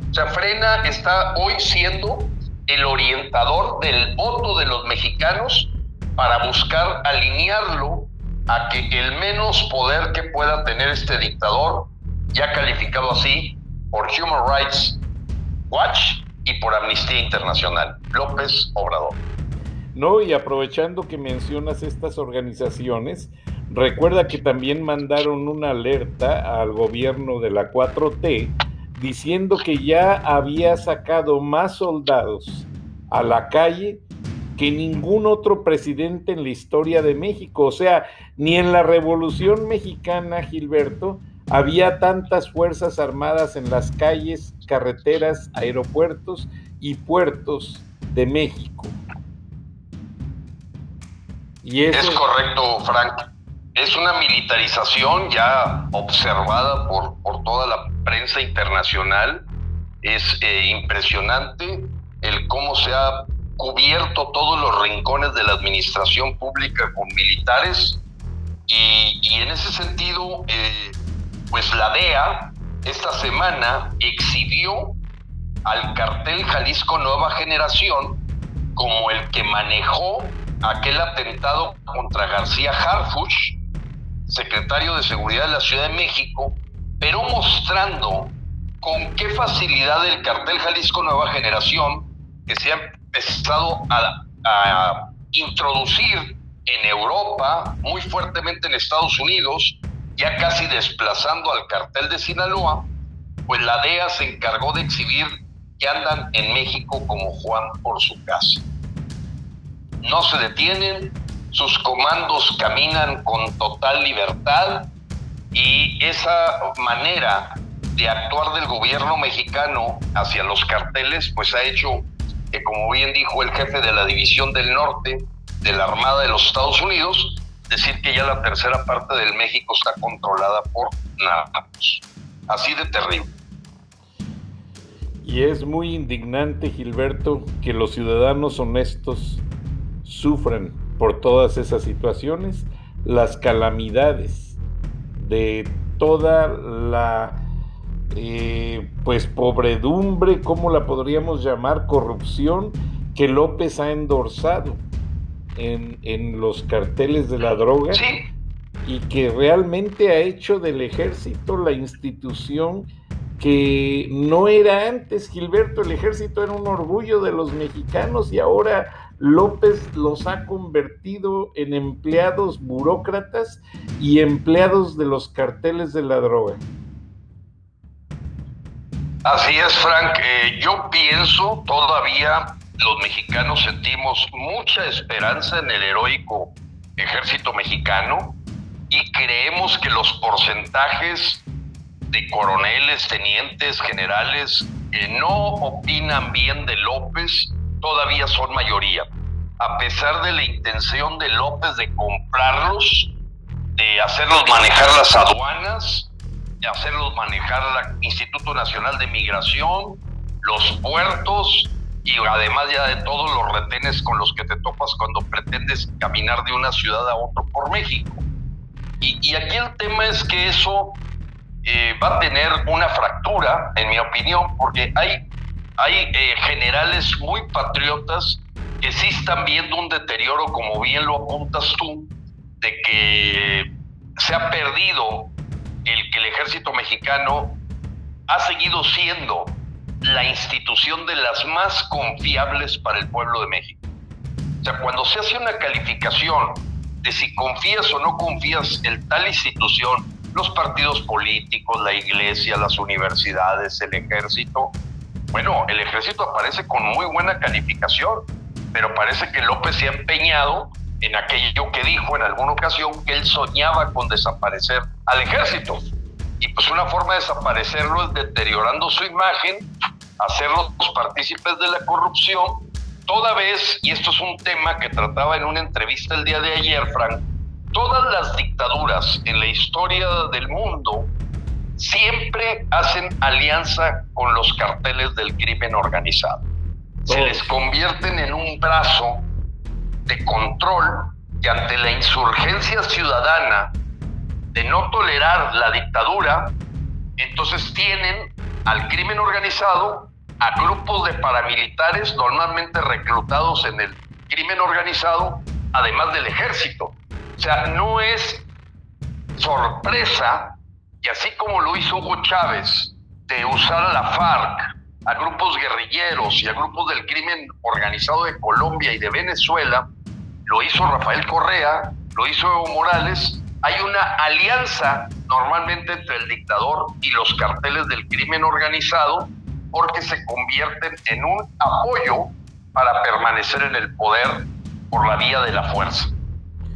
O sea, frena está hoy siendo el orientador del voto de los mexicanos para buscar alinearlo a que el menos poder que pueda tener este dictador, ya calificado así por Human Rights Watch y por Amnistía Internacional, López Obrador. No, y aprovechando que mencionas estas organizaciones, recuerda que también mandaron una alerta al gobierno de la 4T diciendo que ya había sacado más soldados a la calle que ningún otro presidente en la historia de México. O sea, ni en la Revolución Mexicana, Gilberto, había tantas fuerzas armadas en las calles, carreteras, aeropuertos y puertos de México. Y Es correcto, Frank. Es una militarización ya observada por, por toda la prensa internacional. Es eh, impresionante el cómo se ha cubierto todos los rincones de la administración pública con militares y, en ese sentido, eh, pues la DEA esta semana exhibió al cartel Jalisco Nueva Generación como el que manejó aquel atentado contra García Harfuch, secretario de Seguridad de la Ciudad de México, pero mostrando con qué facilidad el cartel Jalisco Nueva Generación, que se ha empezado a, introducir en Europa, muy fuertemente en Estados Unidos, ya casi desplazando al cartel de Sinaloa, pues la DEA se encargó de exhibir que andan en México como Juan por su casa. No se detienen, sus comandos caminan con total libertad y esa manera de actuar del gobierno mexicano hacia los carteles, pues ha hecho que, como bien dijo el jefe de la División del Norte de la Armada de los Estados Unidos, decir que ya la tercera parte del México está controlada por narcos. Así de terrible. Y es muy indignante, Gilberto, que los ciudadanos honestos sufran por todas esas situaciones, las calamidades de toda la eh, pues pobredumbre, ¿cómo la podríamos llamar? Corrupción que López ha endorsado en, en los carteles de la droga y que realmente ha hecho del ejército la institución que no era antes, Gilberto, el ejército era un orgullo de los mexicanos y ahora López los ha convertido en empleados burócratas y empleados de los carteles de la droga. Así es, Frank. Eh, yo pienso todavía los mexicanos sentimos mucha esperanza en el heroico ejército mexicano y creemos que los porcentajes de coroneles, tenientes, generales que no opinan bien de López todavía son mayoría. A pesar de la intención de López de comprarlos, de hacerlos manejar las aduanas, de hacerlos manejar el Instituto Nacional de Migración, los puertos y además ya de todos los retenes con los que te topas cuando pretendes caminar de una ciudad a otra por México. Y, aquí el tema es que eso eh, va a tener una fractura, en mi opinión, porque hay, hay eh, generales muy patriotas que sí están viendo un deterioro, como bien lo apuntas tú, de que se ha perdido el que el ejército mexicano ha seguido siendo la institución de las más confiables para el pueblo de México. O sea, cuando se hace una calificación de si confías o no confías en tal institución, los partidos políticos, la iglesia, las universidades, el ejército, bueno, el ejército aparece con muy buena calificación, pero parece que López se ha empeñado en aquello que dijo en alguna ocasión que él soñaba con desaparecer al ejército. Y pues una forma de desaparecerlo es deteriorando su imagen, hacerlos partícipes de la corrupción, toda vez, y esto es un tema que trataba en una entrevista el día de ayer, Frank, todas las dictaduras en la historia del mundo siempre hacen alianza con los carteles del crimen organizado. Se les convierten en un brazo de control que ante la insurgencia ciudadana de no tolerar la dictadura, entonces tienen al crimen organizado, a grupos de paramilitares normalmente reclutados en el crimen organizado, además del ejército. O sea, no es sorpresa que así como lo hizo Hugo Chávez de usar a la FARC, a grupos guerrilleros y a grupos del crimen organizado de Colombia y de Venezuela, lo hizo Rafael Correa, lo hizo Evo Morales, hay una alianza normalmente entre el dictador y los carteles del crimen organizado porque se convierten en un apoyo para permanecer en el poder por la vía de la fuerza.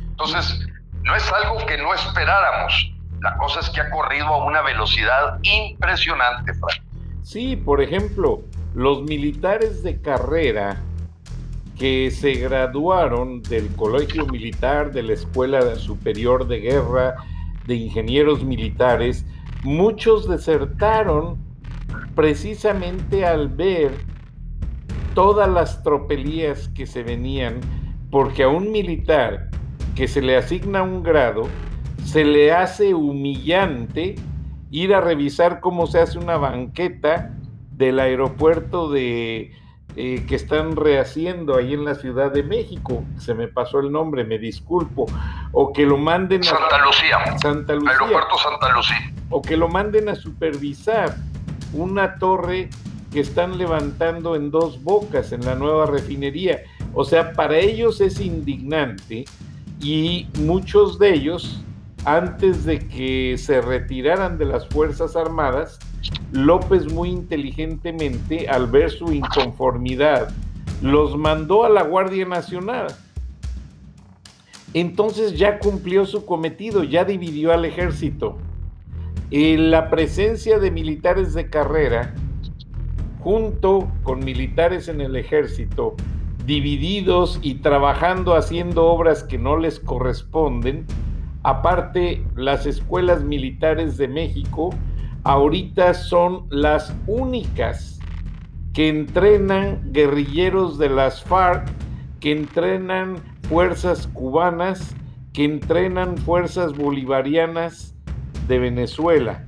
Entonces, no es algo que no esperáramos. La cosa es que ha corrido a una velocidad impresionante, Frank. Sí, por ejemplo, los militares de carrera que se graduaron del Colegio Militar, de la Escuela Superior de Guerra, de Ingenieros Militares, muchos desertaron precisamente al ver todas las tropelías que se venían, porque a un militar que se le asigna un grado, se le hace humillante ir a revisar cómo se hace una banqueta del aeropuerto de eh, que están rehaciendo ahí en la Ciudad de México, se me pasó el nombre, me disculpo, o que lo manden a Santa Lucía, Santa Lucía, aeropuerto Santa Lucía, o que lo manden a supervisar una torre que están levantando en dos bocas en la nueva refinería. O sea, para ellos es indignante y muchos de ellos, antes de que se retiraran de las Fuerzas Armadas, López muy inteligentemente, al ver su inconformidad, los mandó a la Guardia Nacional. Entonces ya cumplió su cometido, ya dividió al ejército. la presencia de militares de carrera, junto con militares en el ejército, divididos y trabajando haciendo obras que no les corresponden, aparte las escuelas militares de México, ahorita son las únicas que entrenan guerrilleros de las FARC, que entrenan fuerzas cubanas, que entrenan fuerzas bolivarianas de Venezuela.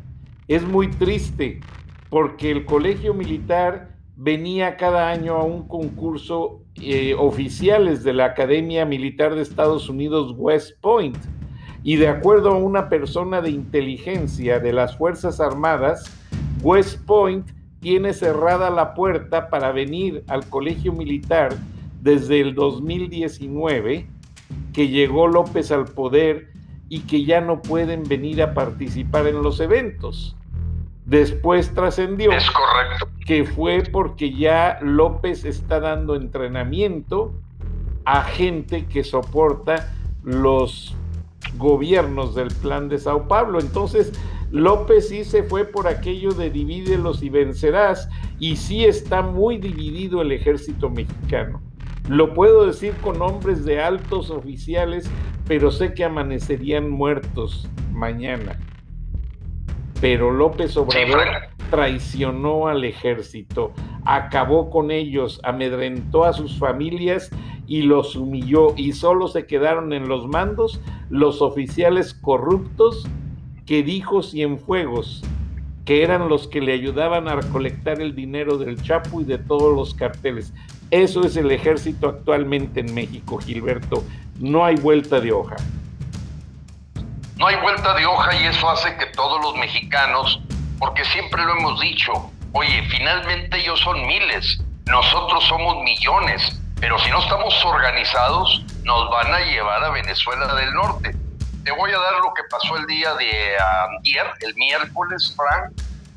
Es muy triste porque el colegio militar venía cada año a un concurso eh, oficiales de la Academia Militar de Estados Unidos West Point y de acuerdo a una persona de inteligencia de las Fuerzas Armadas, West Point tiene cerrada la puerta para venir al colegio militar desde el 2019, que llegó López al poder y que ya no pueden venir a participar en los eventos. Después trascendió que fue porque ya López está dando entrenamiento a gente que soporta los gobiernos del plan de Sao Paulo. Entonces, López sí se fue por aquello de divídelos y vencerás, y sí está muy dividido el ejército mexicano. Lo puedo decir con nombres de altos oficiales, pero sé que amanecerían muertos mañana. Pero López Obrador traicionó al ejército, acabó con ellos, amedrentó a sus familias y los humilló y solo se quedaron en los mandos los oficiales corruptos que dijo Cienfuegos, que eran los que le ayudaban a recolectar el dinero del Chapo y de todos los carteles. Eso es el ejército actualmente en México, Gilberto. No hay vuelta de hoja. No hay vuelta de hoja y eso hace que todos los mexicanos, porque siempre lo hemos dicho, Oye, finalmente ellos son miles, nosotros somos millones, pero si no estamos organizados, nos van a llevar a Venezuela del Norte. Te voy a dar lo que pasó el día de ayer, el miércoles, Frank,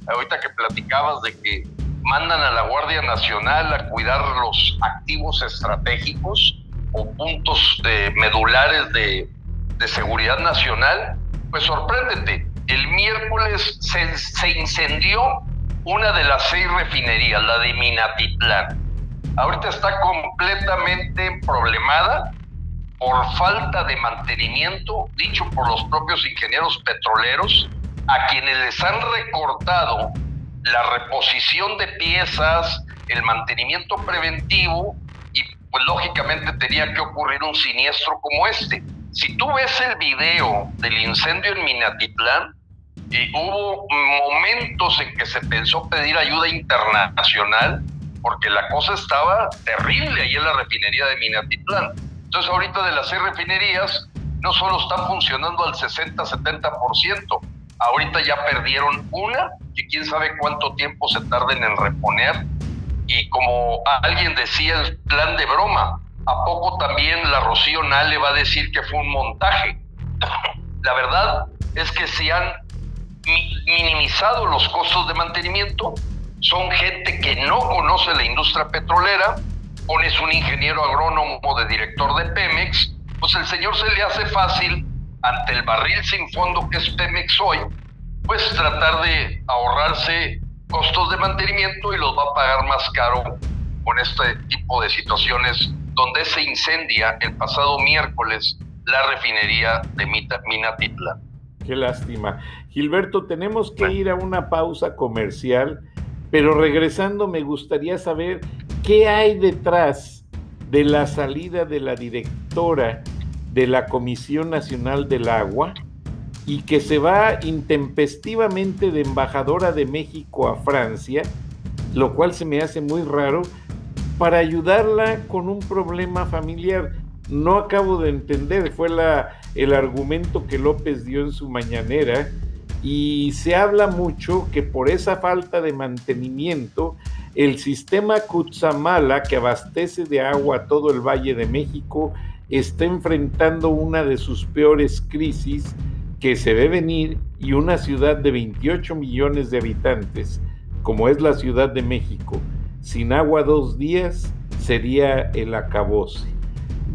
ahorita que platicabas de que mandan a la Guardia Nacional a cuidar los activos estratégicos o puntos de, medulares de, de seguridad nacional, pues sorpréndete, el miércoles se, se, incendió una de las seis refinerías, la de Minatitlán. Ahorita está completamente problemada por falta de mantenimiento, dicho por los propios ingenieros petroleros, a quienes les han recortado la reposición de piezas, el mantenimiento preventivo y pues lógicamente tenía que ocurrir un siniestro como este. Si tú ves el video del incendio en Minatitlán, y hubo momentos en que se pensó pedir ayuda internacional porque la cosa estaba terrible ahí en la refinería de Minatitlán. Entonces ahorita de las seis refinerías no solo están funcionando al 60-70%, ahorita ya perdieron una, que quién sabe cuánto tiempo se tarden en reponer. Y como alguien decía, el plan de broma, ¿a poco también la Rocío Nale va a decir que fue un montaje? la verdad es que se han minimizado los costos de mantenimiento, son gente que no conoce la industria petrolera, pones un ingeniero agrónomo de director de Pemex, pues el señor se le hace fácil ante el barril sin fondo que es Pemex hoy, pues tratar de ahorrarse costos de mantenimiento y los va a pagar más caro con este tipo de situaciones donde se incendia el pasado miércoles la refinería de Minatitla. Qué lástima. Gilberto, tenemos que ir a una pausa comercial, pero regresando me gustaría saber qué hay detrás de la salida de la directora de la Comisión Nacional del Agua y que se va intempestivamente de embajadora de México a Francia, lo cual se me hace muy raro, para ayudarla con un problema familiar. No acabo de entender, fue la, el argumento que López dio en su mañanera y se habla mucho que por esa falta de mantenimiento el sistema Cutzamala que abastece de agua a todo el Valle de México está enfrentando una de sus peores crisis que se ve venir y una ciudad de 28 millones de habitantes, como es la Ciudad de México, sin agua dos días sería el acabose.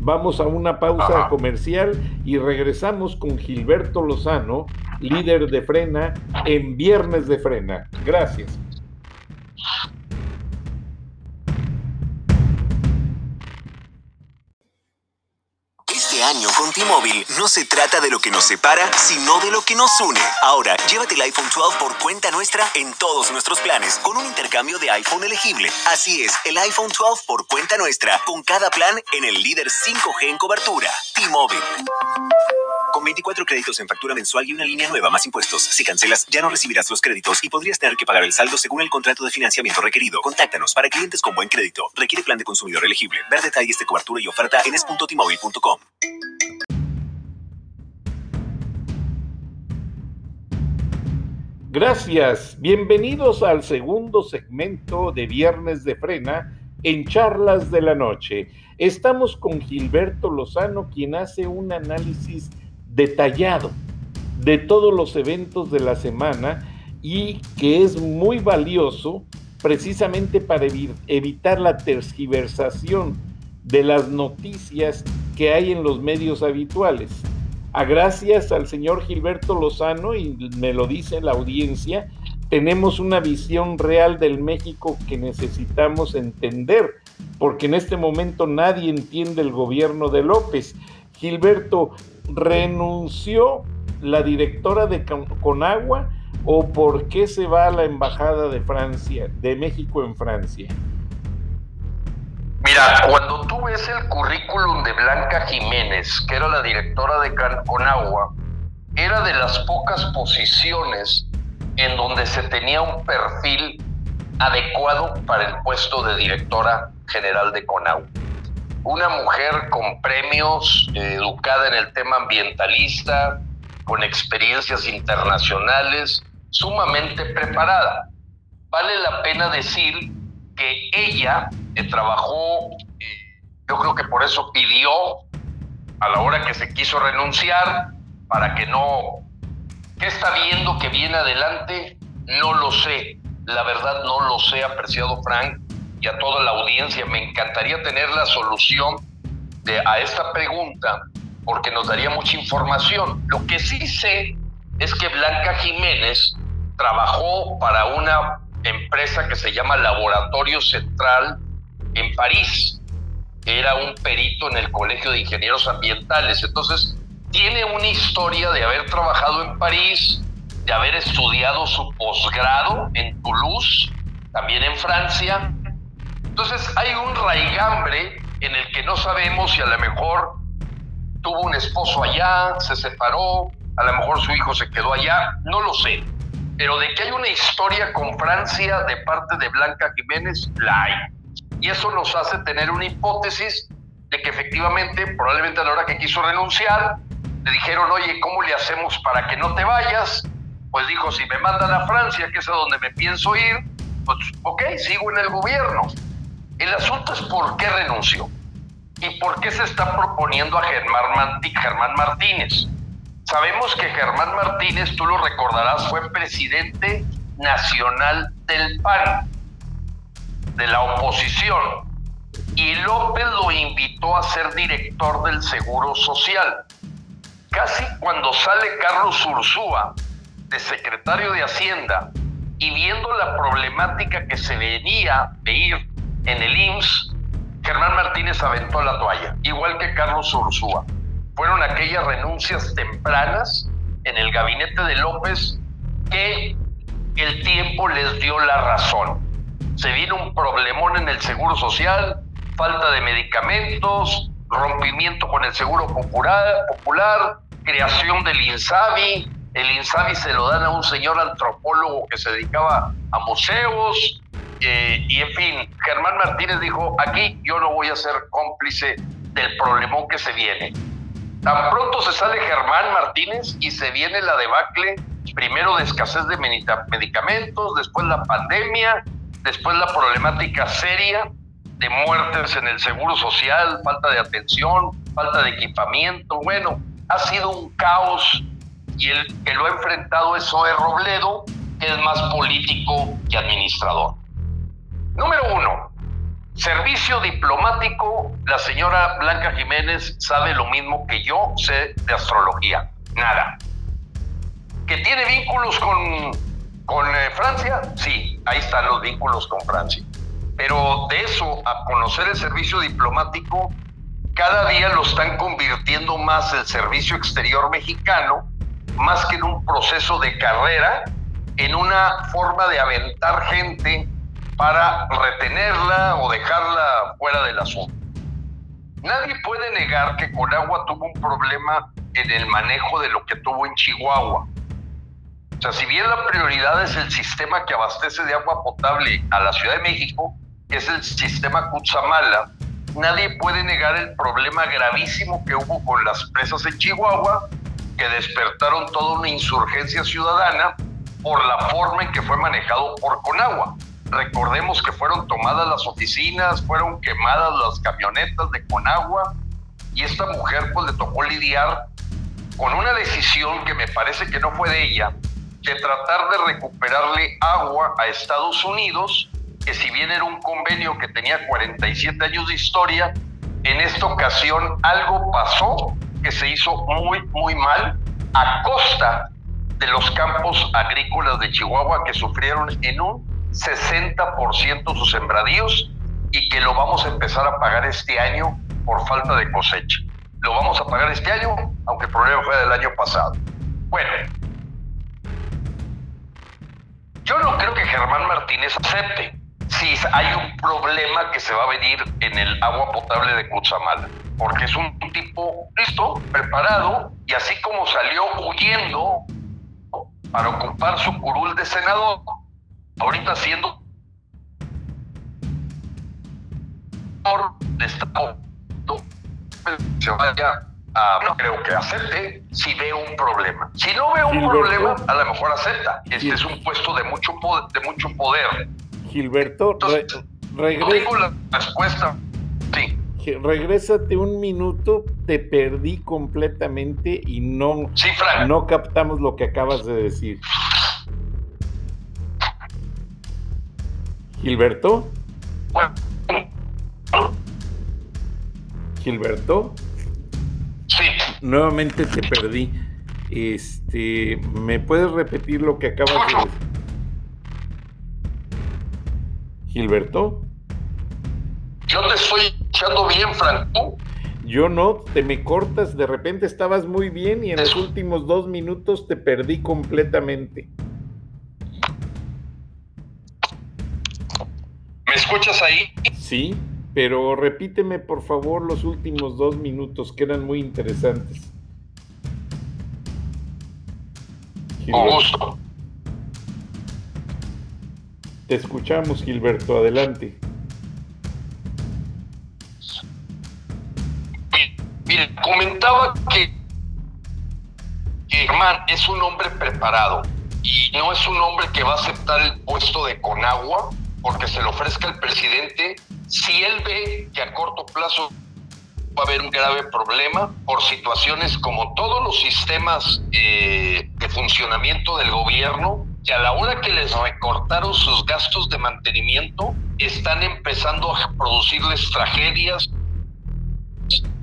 Vamos a una pausa comercial y regresamos con Gilberto Lozano, líder de Frena, en Viernes de Frena. Gracias. año con T-Mobile no se trata de lo que nos separa, sino de lo que nos une. Ahora, llévate el iPhone 12 por cuenta nuestra en todos nuestros planes con un intercambio de iPhone elegible. Así es, el iPhone 12 por cuenta nuestra con cada plan en el líder 5G en cobertura. T-Mobile. Con 24 créditos en factura mensual y una línea nueva más impuestos. Si cancelas, ya no recibirás los créditos y podrías tener que pagar el saldo según el contrato de financiamiento requerido. Contáctanos para clientes con buen crédito. Requiere plan de consumidor elegible. Ver detalles de cobertura y oferta en es.timóvil.com. Gracias. Bienvenidos al segundo segmento de Viernes de Frena en Charlas de la Noche. Estamos con Gilberto Lozano, quien hace un análisis detallado de todos los eventos de la semana y que es muy valioso precisamente para evitar la tergiversación de las noticias que hay en los medios habituales. A gracias al señor Gilberto Lozano, y me lo dice la audiencia, tenemos una visión real del México que necesitamos entender, porque en este momento nadie entiende el gobierno de López. Gilberto, renunció la directora de Conagua o por qué se va a la embajada de Francia, de México en Francia? Mira, cuando tú ves el currículum de Blanca Jiménez, que era la directora de Conagua, era de las pocas posiciones en donde se tenía un perfil adecuado para el puesto de directora general de Conagua una mujer con premios, educada en el tema ambientalista, con experiencias internacionales, sumamente preparada. vale la pena decir que ella trabajó, eh, yo creo que por eso pidió a la hora que se quiso renunciar, para que no... ¿Qué está viendo que viene adelante? No lo sé. La verdad no lo sé, apreciado Frank, y a toda la audiencia. Me encantaría tener la solución de, a esta pregunta, porque nos daría mucha información. Lo que sí sé es que Blanca Jiménez trabajó para una empresa que se llama Laboratorio Central en París. Era un perito en el Colegio de Ingenieros Ambientales. Entonces, tiene una historia de haber trabajado en París, de haber estudiado su posgrado en Toulouse, también en Francia. Entonces, hay un raigambre en el que no sabemos si a lo mejor tuvo un esposo allá, se separó, a lo mejor su hijo se quedó allá, no lo sé pero de que hay una historia con Francia de parte de Blanca Jiménez, la hay. Y eso nos hace tener una hipótesis de que efectivamente, probablemente a la hora que quiso renunciar, le dijeron, oye, ¿cómo le hacemos para que no te vayas? Pues dijo, si me mandan a Francia, que es a donde me pienso ir, pues ok, sigo en el gobierno. El asunto es por qué renunció y por qué se está proponiendo a Germán, Martínez. Sabemos que Germán Martínez, tú lo recordarás, fue presidente nacional del PAN, de la oposición, y López lo invitó a ser director del Seguro Social. Casi cuando sale Carlos Ursúa de secretario de Hacienda y viendo la problemática que se venía de ir en el IMSS, Germán Martínez aventó la toalla, igual que Carlos Ursúa fueron aquellas renuncias tempranas en el gabinete de López que el tiempo les dio la razón. Se vino un problemón en el Seguro Social, falta de medicamentos, rompimiento con el Seguro Popular, popular creación del INSABI. El INSABI se lo dan a un señor antropólogo que se dedicaba a museos. Eh, y en fin, Germán Martínez dijo, aquí yo no voy a ser cómplice del problemón que se viene. Tan pronto se sale Germán Martínez y se viene la debacle, primero de escasez de medicamentos, después la pandemia, después la problemática seria de muertes en el seguro social, falta de atención, falta de equipamiento. Bueno, ha sido un caos y el que lo ha enfrentado es Zoe Robledo, que es más político que administrador. Número uno, Servicio diplomático, la señora Blanca Jiménez sabe lo mismo que yo sé de astrología, nada. ¿Que tiene vínculos con, con eh, Francia? Sí, ahí están los vínculos con Francia. Pero de eso a conocer el servicio diplomático, cada día lo están convirtiendo más el servicio exterior mexicano, más que en un proceso de carrera, en una forma de aventar gente para retenerla o dejarla fuera del asunto. Nadie puede negar que Conagua tuvo un problema en el manejo de lo que tuvo en Chihuahua. O sea, si bien la prioridad es el sistema que abastece de agua potable a la Ciudad de México, que es el sistema Cutzamala, nadie puede negar el problema gravísimo que hubo con las presas en Chihuahua, que despertaron toda una insurgencia ciudadana por la forma en que fue manejado por Conagua. Recordemos que fueron tomadas las oficinas, fueron quemadas las camionetas de Conagua y esta mujer pues le tocó lidiar con una decisión que me parece que no fue de ella, de tratar de recuperarle agua a Estados Unidos, que si bien era un convenio que tenía 47 años de historia, en esta ocasión algo pasó que se hizo muy, muy mal a costa de los campos agrícolas de Chihuahua que sufrieron en un 60% sus sembradíos y que lo vamos a empezar a pagar este año por falta de cosecha. Lo vamos a pagar este año, aunque el problema fue del año pasado. Bueno, yo no creo que Germán Martínez acepte si hay un problema que se va a venir en el agua potable de Cutzamala, porque es un tipo listo, preparado, y así como salió huyendo para ocupar su curul de senador, ahorita siendo por estado se vaya no creo que acepte si ve un problema. Si no ve un problema, a lo mejor acepta. Este es un puesto de mucho poder. De mucho poder. Gilberto, la respuesta. Sí. Regrésate un minuto, te perdí completamente y no, sí, no captamos lo que acabas de decir. Gilberto. Gilberto. Sí. Nuevamente te perdí. Este, ¿me puedes repetir lo que acabas de decir? Gilberto. Yo te estoy echando bien, Franco. Yo no, te me cortas, de repente estabas muy bien y en los últimos dos minutos te perdí completamente. ¿Me escuchas ahí? Sí, pero repíteme por favor los últimos dos minutos que eran muy interesantes. Con gusto. Te escuchamos, Gilberto, adelante. Mire, comentaba que, Germán es un hombre preparado y no es un hombre que va a aceptar el puesto de Conagua porque se le ofrezca al presidente si él ve que a corto plazo va a haber un grave problema por situaciones como todos los sistemas eh, de funcionamiento del gobierno, que a la hora que les recortaron sus gastos de mantenimiento, están empezando a producirles tragedias,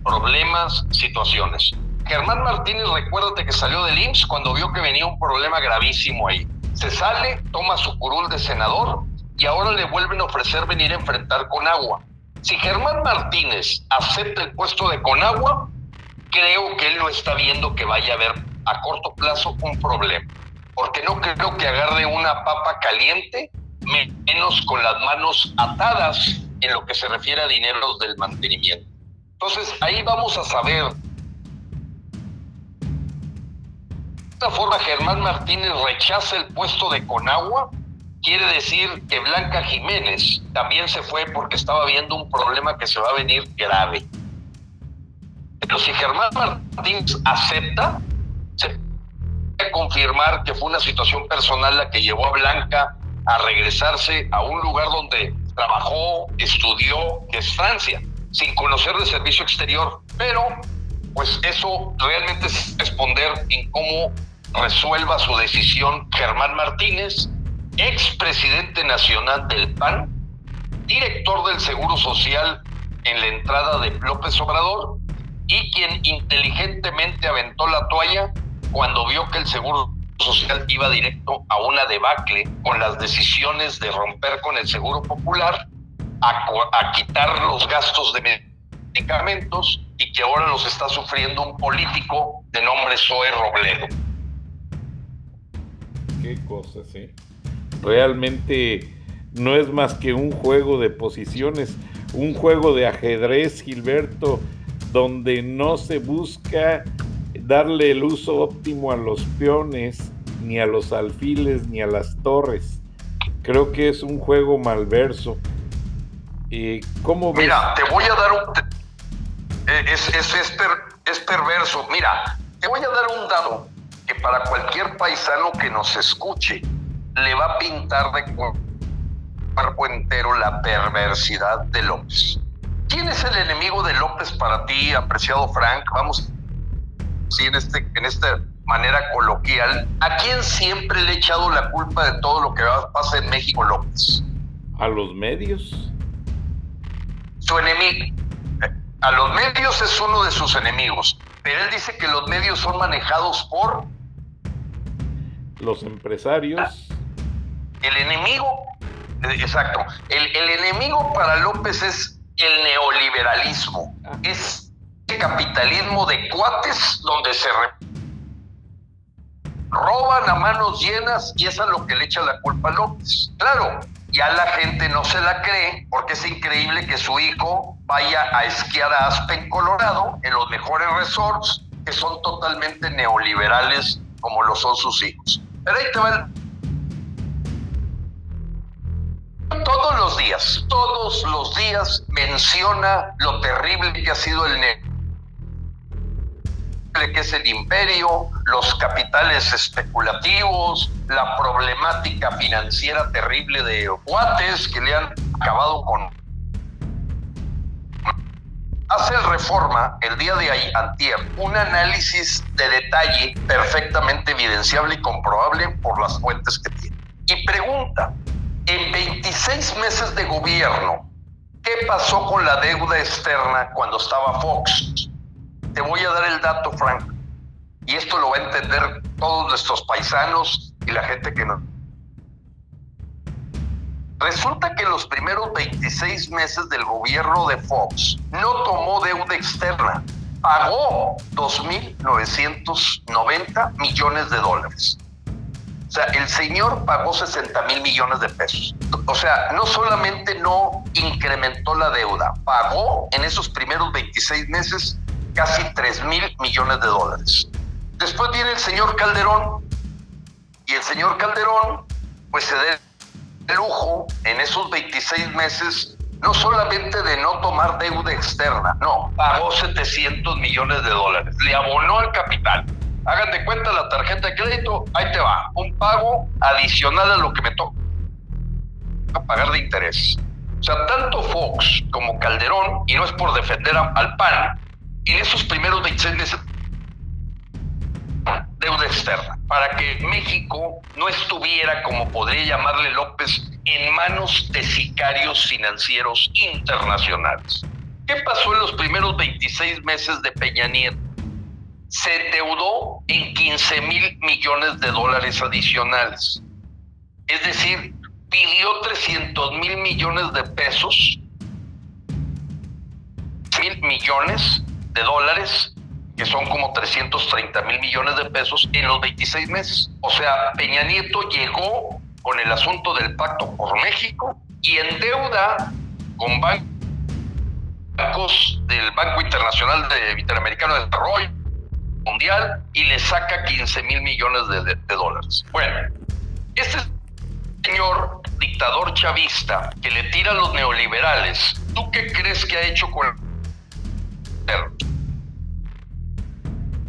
problemas, situaciones. Germán Martínez, recuérdate que salió del IMSS cuando vio que venía un problema gravísimo ahí. Se sale, toma su curul de senador y ahora le vuelven a ofrecer venir a enfrentar con agua. Si Germán Martínez acepta el puesto de Conagua, creo que él no está viendo que vaya a haber a corto plazo un problema, porque no creo que agarre una papa caliente, menos con las manos atadas en lo que se refiere a dineros del mantenimiento. Entonces ahí vamos a saber. De esta forma Germán Martínez rechaza el puesto de Conagua quiere decir que Blanca Jiménez también se fue porque estaba viendo un problema que se va a venir grave. Pero si Germán Martínez acepta, se puede confirmar que fue una situación personal la que llevó a Blanca a regresarse a un lugar donde trabajó, estudió, que es Francia, sin conocer de servicio exterior. Pero, pues eso realmente es responder en cómo resuelva su decisión Germán Martínez expresidente nacional del PAN, director del Seguro Social en la entrada de López Obrador y quien inteligentemente aventó la toalla cuando vio que el Seguro Social iba directo a una debacle con las decisiones de romper con el Seguro Popular, a, quitar los gastos de medicamentos y que ahora los está sufriendo un político de nombre Zoe Robledo. Qué cosa, sí realmente no es más que un juego de posiciones, un juego de ajedrez, Gilberto, donde no se busca darle el uso óptimo a los peones, ni a los alfiles, ni a las torres. Creo que es un juego malverso. ¿Cómo? Mira, te voy a dar un... Eh, es, es, es perverso. Mira, te voy a dar un dado que para cualquier paisano que nos escuche, le va a pintar de cuerpo entero la perversidad de López. ¿Quién es el enemigo de López para ti, apreciado Frank? Vamos, sí, en, este, en esta manera coloquial, ¿a quién siempre le ha echado la culpa de todo lo que pasa en México López? A los medios. Su enemigo. A los medios es uno de sus enemigos, pero él dice que los medios son manejados por... Los empresarios. El enemigo, eh, exacto, el, enemigo para López es el neoliberalismo, es el capitalismo de cuates donde se roban a manos llenas y es a lo que le echa la culpa a López. Claro, ya la gente no se la cree porque es increíble que su hijo vaya a esquiar a Aspen, Colorado, en los mejores resorts que son totalmente neoliberales como lo son sus hijos. Pero ahí te va todos los días, todos los días menciona lo terrible que ha sido el que es el imperio, los capitales especulativos, la problemática financiera terrible de Guates que le han acabado con... Hace el Reforma el día de ahí, antier, un análisis de detalle perfectamente evidenciable y comprobable por las fuentes que tiene. Y pregunta, en 26 meses de gobierno, ¿qué pasó con la deuda externa cuando estaba Fox? Te voy a dar el dato, Frank, y esto lo va a entender todos nuestros paisanos y la gente que no. Resulta que en los primeros 26 meses del gobierno de Fox no tomó deuda externa, pagó 2.990 millones de dólares. O sea, el señor pagó 60 mil millones de pesos. O sea, no solamente no incrementó la deuda, pagó en esos primeros 26 meses casi 3 mil millones de dólares. Después viene el señor Calderón y el señor Calderón pues se da el lujo en esos 26 meses no solamente de no tomar deuda externa, no, pagó 700 millones de dólares, le abonó al capital. Hagan de cuenta la tarjeta de crédito, ahí te va, un pago adicional a lo que me toca pagar de interés. O sea, tanto Fox como Calderón, y no es por defender al PAN, en esos primeros 26 meses deuda externa, para que México no estuviera, como podría llamarle López, en manos de sicarios financieros internacionales. ¿Qué pasó en los primeros 26 meses de Peña Nieto? Se endeudó en 15 mil millones de dólares adicionales. Es decir, pidió 300 mil millones de pesos, mil millones de dólares que son como 330 mil millones de pesos en los 26 meses. O sea, Peña Nieto llegó con el asunto del pacto por México y en deuda con bancos del Banco Internacional de Interamericano de Desarrollo Mundial y le saca 15 mil millones de, de dólares. Bueno, este señor dictador chavista que le tira a los neoliberales, ¿tú qué crees que ha hecho con el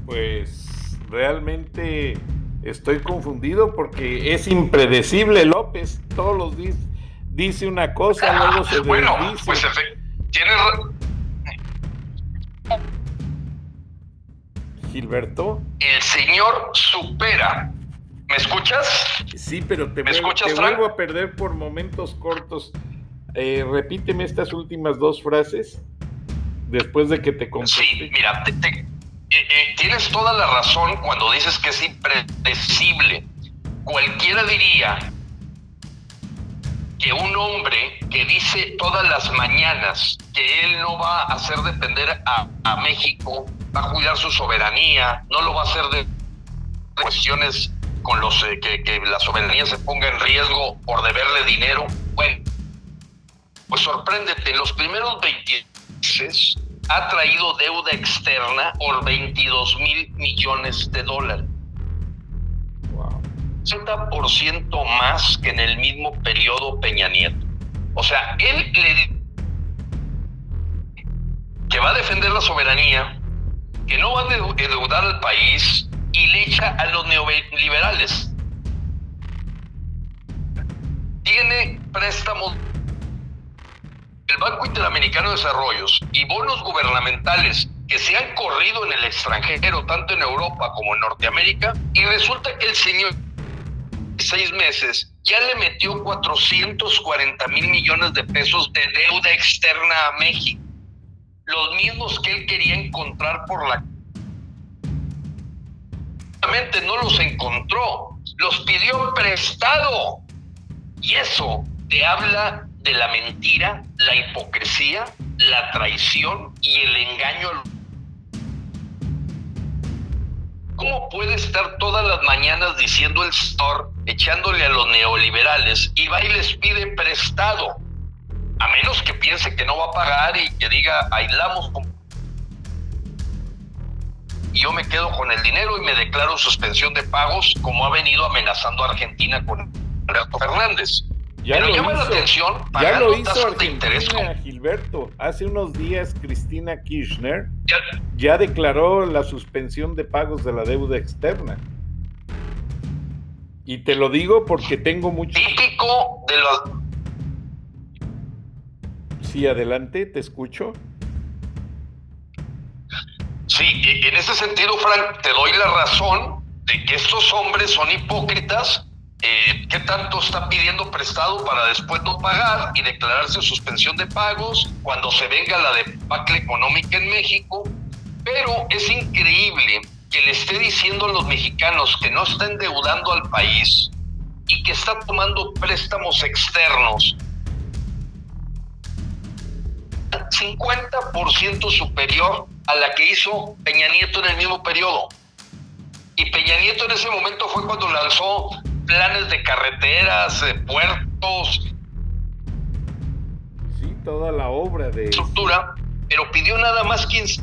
pues realmente estoy confundido porque es impredecible López. Todos los días dice una cosa, luego se (laughs) bueno, Pues tiene Gilberto. El señor supera. ¿Me escuchas? Sí, pero te, vuelvo, te vuelvo a perder por momentos cortos. Eh, repíteme estas últimas dos frases después de que te conteste. Sí, mira, te, eh, eh, tienes toda la razón cuando dices que es impredecible. Cualquiera diría que un hombre que dice todas las mañanas que él no va a hacer depender a, México, va a cuidar su soberanía, no lo va a hacer de cuestiones con los eh, que, la soberanía se ponga en riesgo por deberle dinero. Bueno, pues sorpréndete, en los primeros 20 meses ha traído deuda externa por 22 mil millones de dólares. Wow. 60% más que en el mismo periodo Peña Nieto. O sea, él le que va a defender la soberanía, que no va a endeudar al país y le echa a los neoliberales. Tiene préstamos el Banco Interamericano de Desarrollos y bonos gubernamentales que se han corrido en el extranjero, tanto en Europa como en Norteamérica, y resulta que el señor, seis meses, ya le metió 440 mil millones de pesos de deuda externa a México. Los mismos que él quería encontrar por la... No los encontró, los pidió prestado. Y eso te habla de la mentira, la hipocresía, la traición y el engaño. ¿Cómo puede estar todas las mañanas diciendo el store, echándole a los neoliberales y va y les pide prestado? A menos que piense que no va a pagar y que diga, aislamos. Y yo me quedo con el dinero y me declaro suspensión de pagos, como ha venido amenazando a Argentina con Alberto Fernández. Ya Pero lo llama la atención Ya lo hizo tasas de interés Argentina, Gilberto. Hace unos días Cristina Kirchner ya declaró la suspensión de pagos de la deuda externa. Y te lo digo porque tengo mucho... típico de los Sí, adelante, te escucho. Sí, e- en ese sentido, Frank, te doy la razón de que estos hombres son hipócritas. Eh, ¿Qué tanto está pidiendo prestado para después no pagar y declararse suspensión de pagos cuando se venga la debacle económica en México? Pero es increíble que le esté diciendo a los mexicanos que no está endeudando al país y que está tomando préstamos externos 50% superior a la que hizo Peña Nieto en el mismo periodo. Y Peña Nieto en ese momento fue cuando lanzó planes de carreteras, de puertos, Sí, toda la obra de... estructura, pero pidió nada más 15,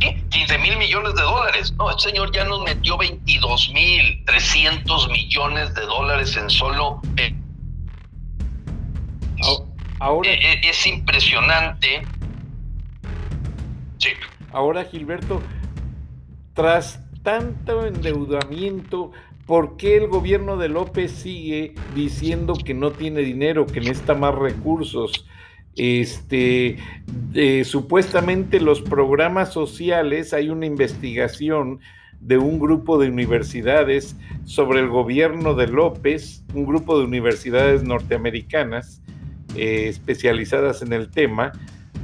¿sí? 15 mil millones de dólares. No, el señor ya nos metió 22 mil 300 millones de dólares en solo... Ahora, eh, eh, es impresionante. Sí. ahora Gilberto, tras tanto endeudamiento, ¿por qué el gobierno de López sigue diciendo que no tiene dinero, que necesita más recursos? Este, eh, supuestamente los programas sociales, hay una investigación de un grupo de universidades sobre el gobierno de López, un grupo de universidades norteamericanas eh, especializadas en el tema,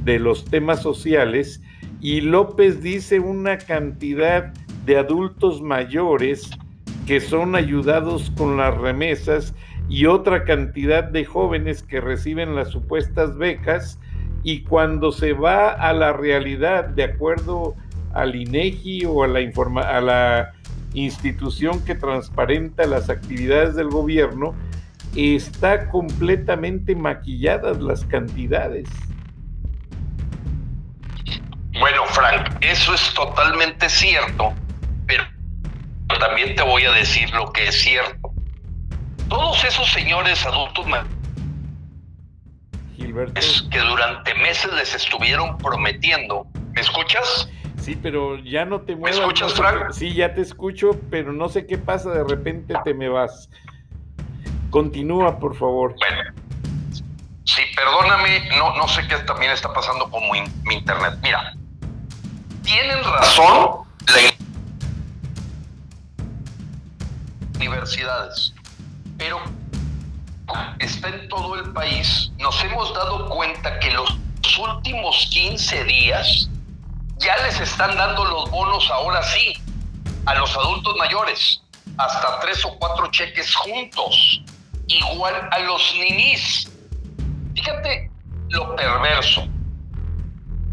de los temas sociales, y López dice una cantidad de adultos mayores que son ayudados con las remesas y otra cantidad de jóvenes que reciben las supuestas becas y cuando se va a la realidad de acuerdo al INEGI o a la, informa a la institución que transparenta las actividades del gobierno, está completamente maquilladas las cantidades. Bueno, Frank, eso es totalmente cierto, pero también te voy a decir lo que es cierto. Todos esos señores adultos Gilberto. que durante meses les estuvieron prometiendo, ¿me escuchas? Sí, pero ya no te muevas. escuchas, no sé Frank? sí, ya te escucho, pero no sé qué pasa, de repente te me vas. Continúa, por favor. Bueno, sí, perdóname, no, no sé qué también está pasando con mi, mi internet. Mira, tienen razón las universidades, pero está en todo el país. Nos hemos dado cuenta que los últimos 15 días ya les están dando los bonos ahora sí a los adultos mayores, hasta tres o cuatro cheques juntos, igual a los ninis. Fíjate lo perverso.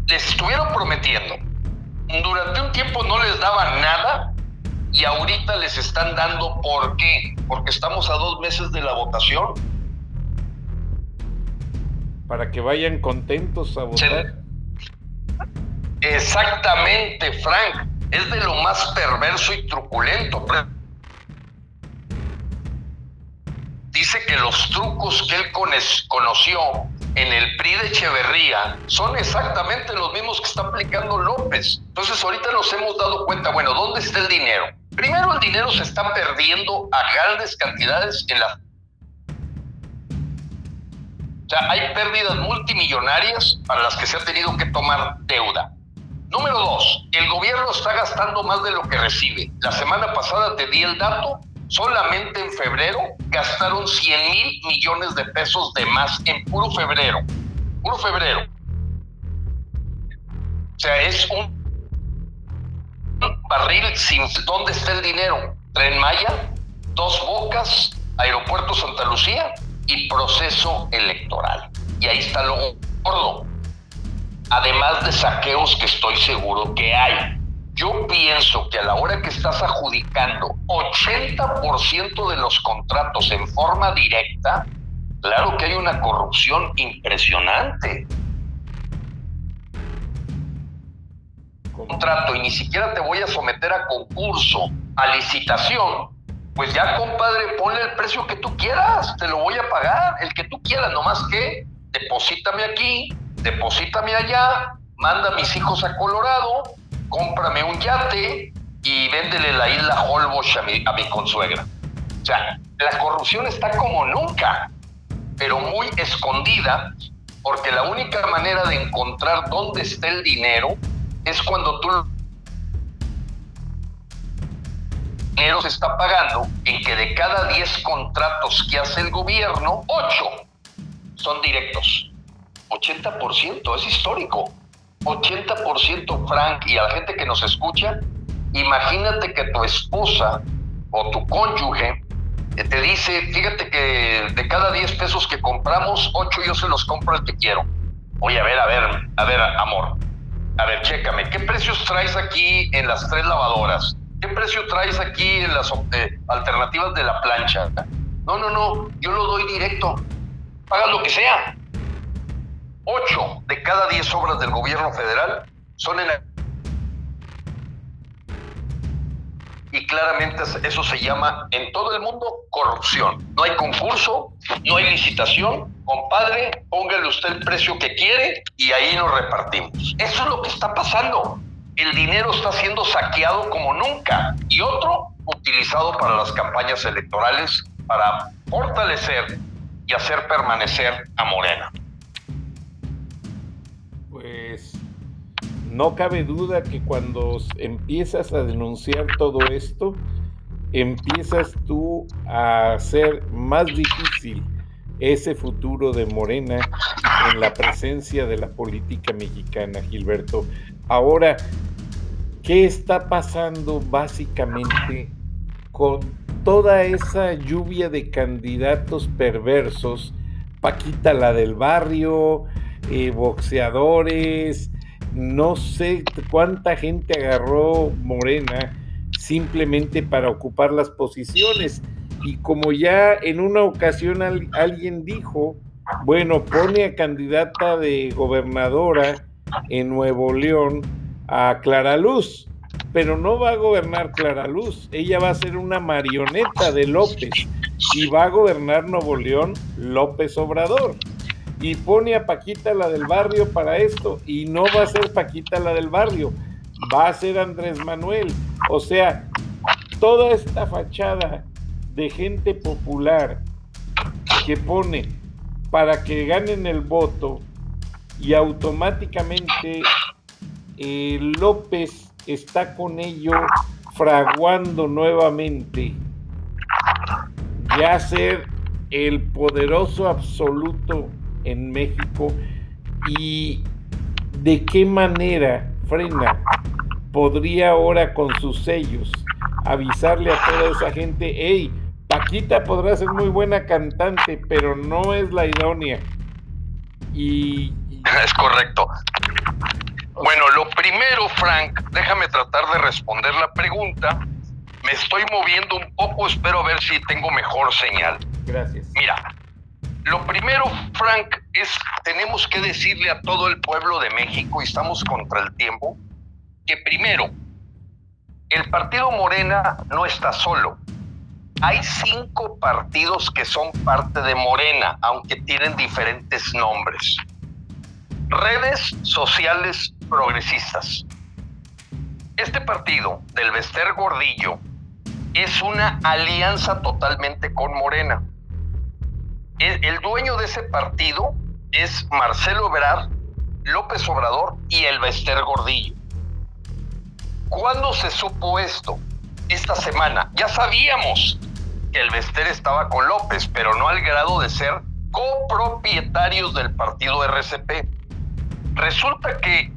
Les estuvieron prometiendo. Durante un tiempo no les daban nada y ahorita les están dando ¿por qué? Porque estamos a dos meses de la votación. Para que vayan contentos a votar. Exactamente, Frank. Es de lo más perverso y truculento. Dice que los trucos que él conoció en el PRI de Echeverría son exactamente los mismos que está aplicando López. Entonces ahorita nos hemos dado cuenta, bueno, ¿dónde está el dinero? Primero el dinero se está perdiendo a grandes cantidades en la... O sea, hay pérdidas multimillonarias para las que se ha tenido que tomar deuda. Número dos, el gobierno está gastando más de lo que recibe. La semana pasada te di el dato, solamente en febrero gastaron 100 mil millones de pesos de más en puro febrero. Puro febrero. O sea, es un barril sin dónde está el dinero. Tren Maya, Dos Bocas, Aeropuerto Santa Lucía y proceso electoral. Y ahí está lo gordo además de saqueos que estoy seguro que hay. Yo pienso que a la hora que estás adjudicando 80% de los contratos en forma directa, claro que hay una corrupción impresionante. Contrato y ni siquiera te voy a someter a concurso, a licitación, pues ya, compadre, ponle el precio que tú quieras, te lo voy a pagar, el que tú quieras, nomás que deposítame aquí, deposítame allá, manda a mis hijos a Colorado, cómprame un yate y véndele la isla Holbox a mi, a mi consuegra. O sea, la corrupción está como nunca, pero muy escondida, porque la única manera de encontrar dónde está el dinero es cuando tú dinero se está pagando en que de cada 10 contratos que hace el gobierno, 8 son directos. 80%, es histórico. 80% Frank y a la gente que nos escucha, imagínate que tu esposa o tu cónyuge eh, te dice, fíjate que de cada 10 pesos que compramos, 8 yo se los compro al que quiero. Oye, a ver, a ver, a ver, amor. A ver, chécame, ¿qué precios traes aquí en las tres lavadoras? ¿Qué precio traes aquí en las eh, alternativas de la plancha? No, no, no, yo lo doy directo. Paga lo que sea. Ocho de cada diez obras del gobierno federal son en y claramente eso se llama en todo el mundo corrupción. No hay concurso, no hay licitación. Compadre, póngale usted el precio que quiere y ahí nos repartimos. Eso es lo que está pasando el dinero está siendo saqueado como nunca y otro utilizado para las campañas electorales para fortalecer y hacer permanecer a Morena. Pues no cabe duda que cuando empiezas a denunciar todo esto, empiezas tú a hacer más difícil ese futuro de Morena en la presencia de la política mexicana, Gilberto. Ahora, ¿qué está pasando básicamente con toda esa lluvia de candidatos perversos? Paquita la del barrio, boxeadores, no sé cuánta gente agarró Morena simplemente para ocupar las posiciones. Y como ya en una ocasión alguien dijo, bueno, pone a candidata de gobernadora en Nuevo León a Clara Luz, pero no va a gobernar Clara Luz, ella va a ser una marioneta de López y va a gobernar Nuevo León López Obrador. Y pone a Paquita la del barrio para esto y no va a ser Paquita la del barrio, va a ser Andrés Manuel. O sea, toda esta fachada de gente popular que pone para que ganen el voto y automáticamente eh, López está con ello fraguando nuevamente ya ser el poderoso absoluto en México y de qué manera frena podría ahora con sus sellos avisarle a toda esa gente, hey, Paquita podrá ser muy buena cantante, pero no es la idónea. Y... Es correcto. Bueno, lo primero, Frank, déjame tratar de responder la pregunta. Me estoy moviendo un poco, espero ver si tengo mejor señal. Gracias. Mira, lo primero, Frank, es tenemos que decirle a todo el pueblo de México, y estamos contra el tiempo, que primero, el partido Morena no está solo. Hay cinco partidos que son parte de Morena, aunque tienen diferentes nombres. Redes sociales progresistas. Este partido del Bester Gordillo es una alianza totalmente con Morena. El, dueño de ese partido es Marcelo Ebrard, López Obrador y el Bester Gordillo. ¿Cuándo se supo esto? Esta semana. Ya sabíamos que el Bester estaba con López, pero no al grado de ser copropietarios del partido RCP. Resulta que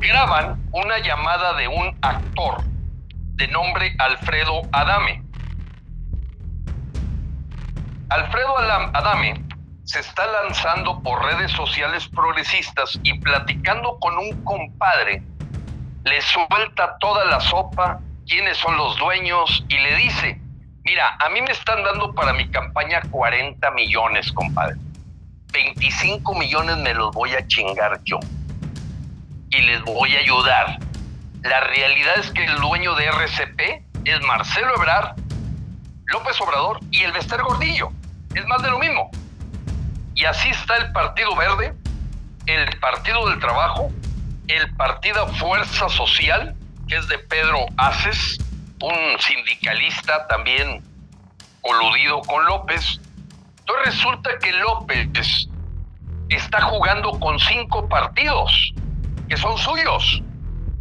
graban una llamada de un actor de nombre Alfredo Adame. Alfredo Adame se está lanzando por redes sociales progresistas y platicando con un compadre, le suelta toda la sopa, quiénes son los dueños y le dice, mira, a mí me están dando para mi campaña 40 millones, compadre. 25 millones me los voy a chingar yo y les voy a ayudar. La realidad es que el dueño de RCP es Marcelo Ebrard López Obrador y el Bester Gordillo. Es más de lo mismo. Y así está el Partido Verde, el Partido del Trabajo, el Partido Fuerza Social, que es de Pedro Aces, un sindicalista también coludido con López. Entonces resulta que López está jugando con cinco partidos que son suyos,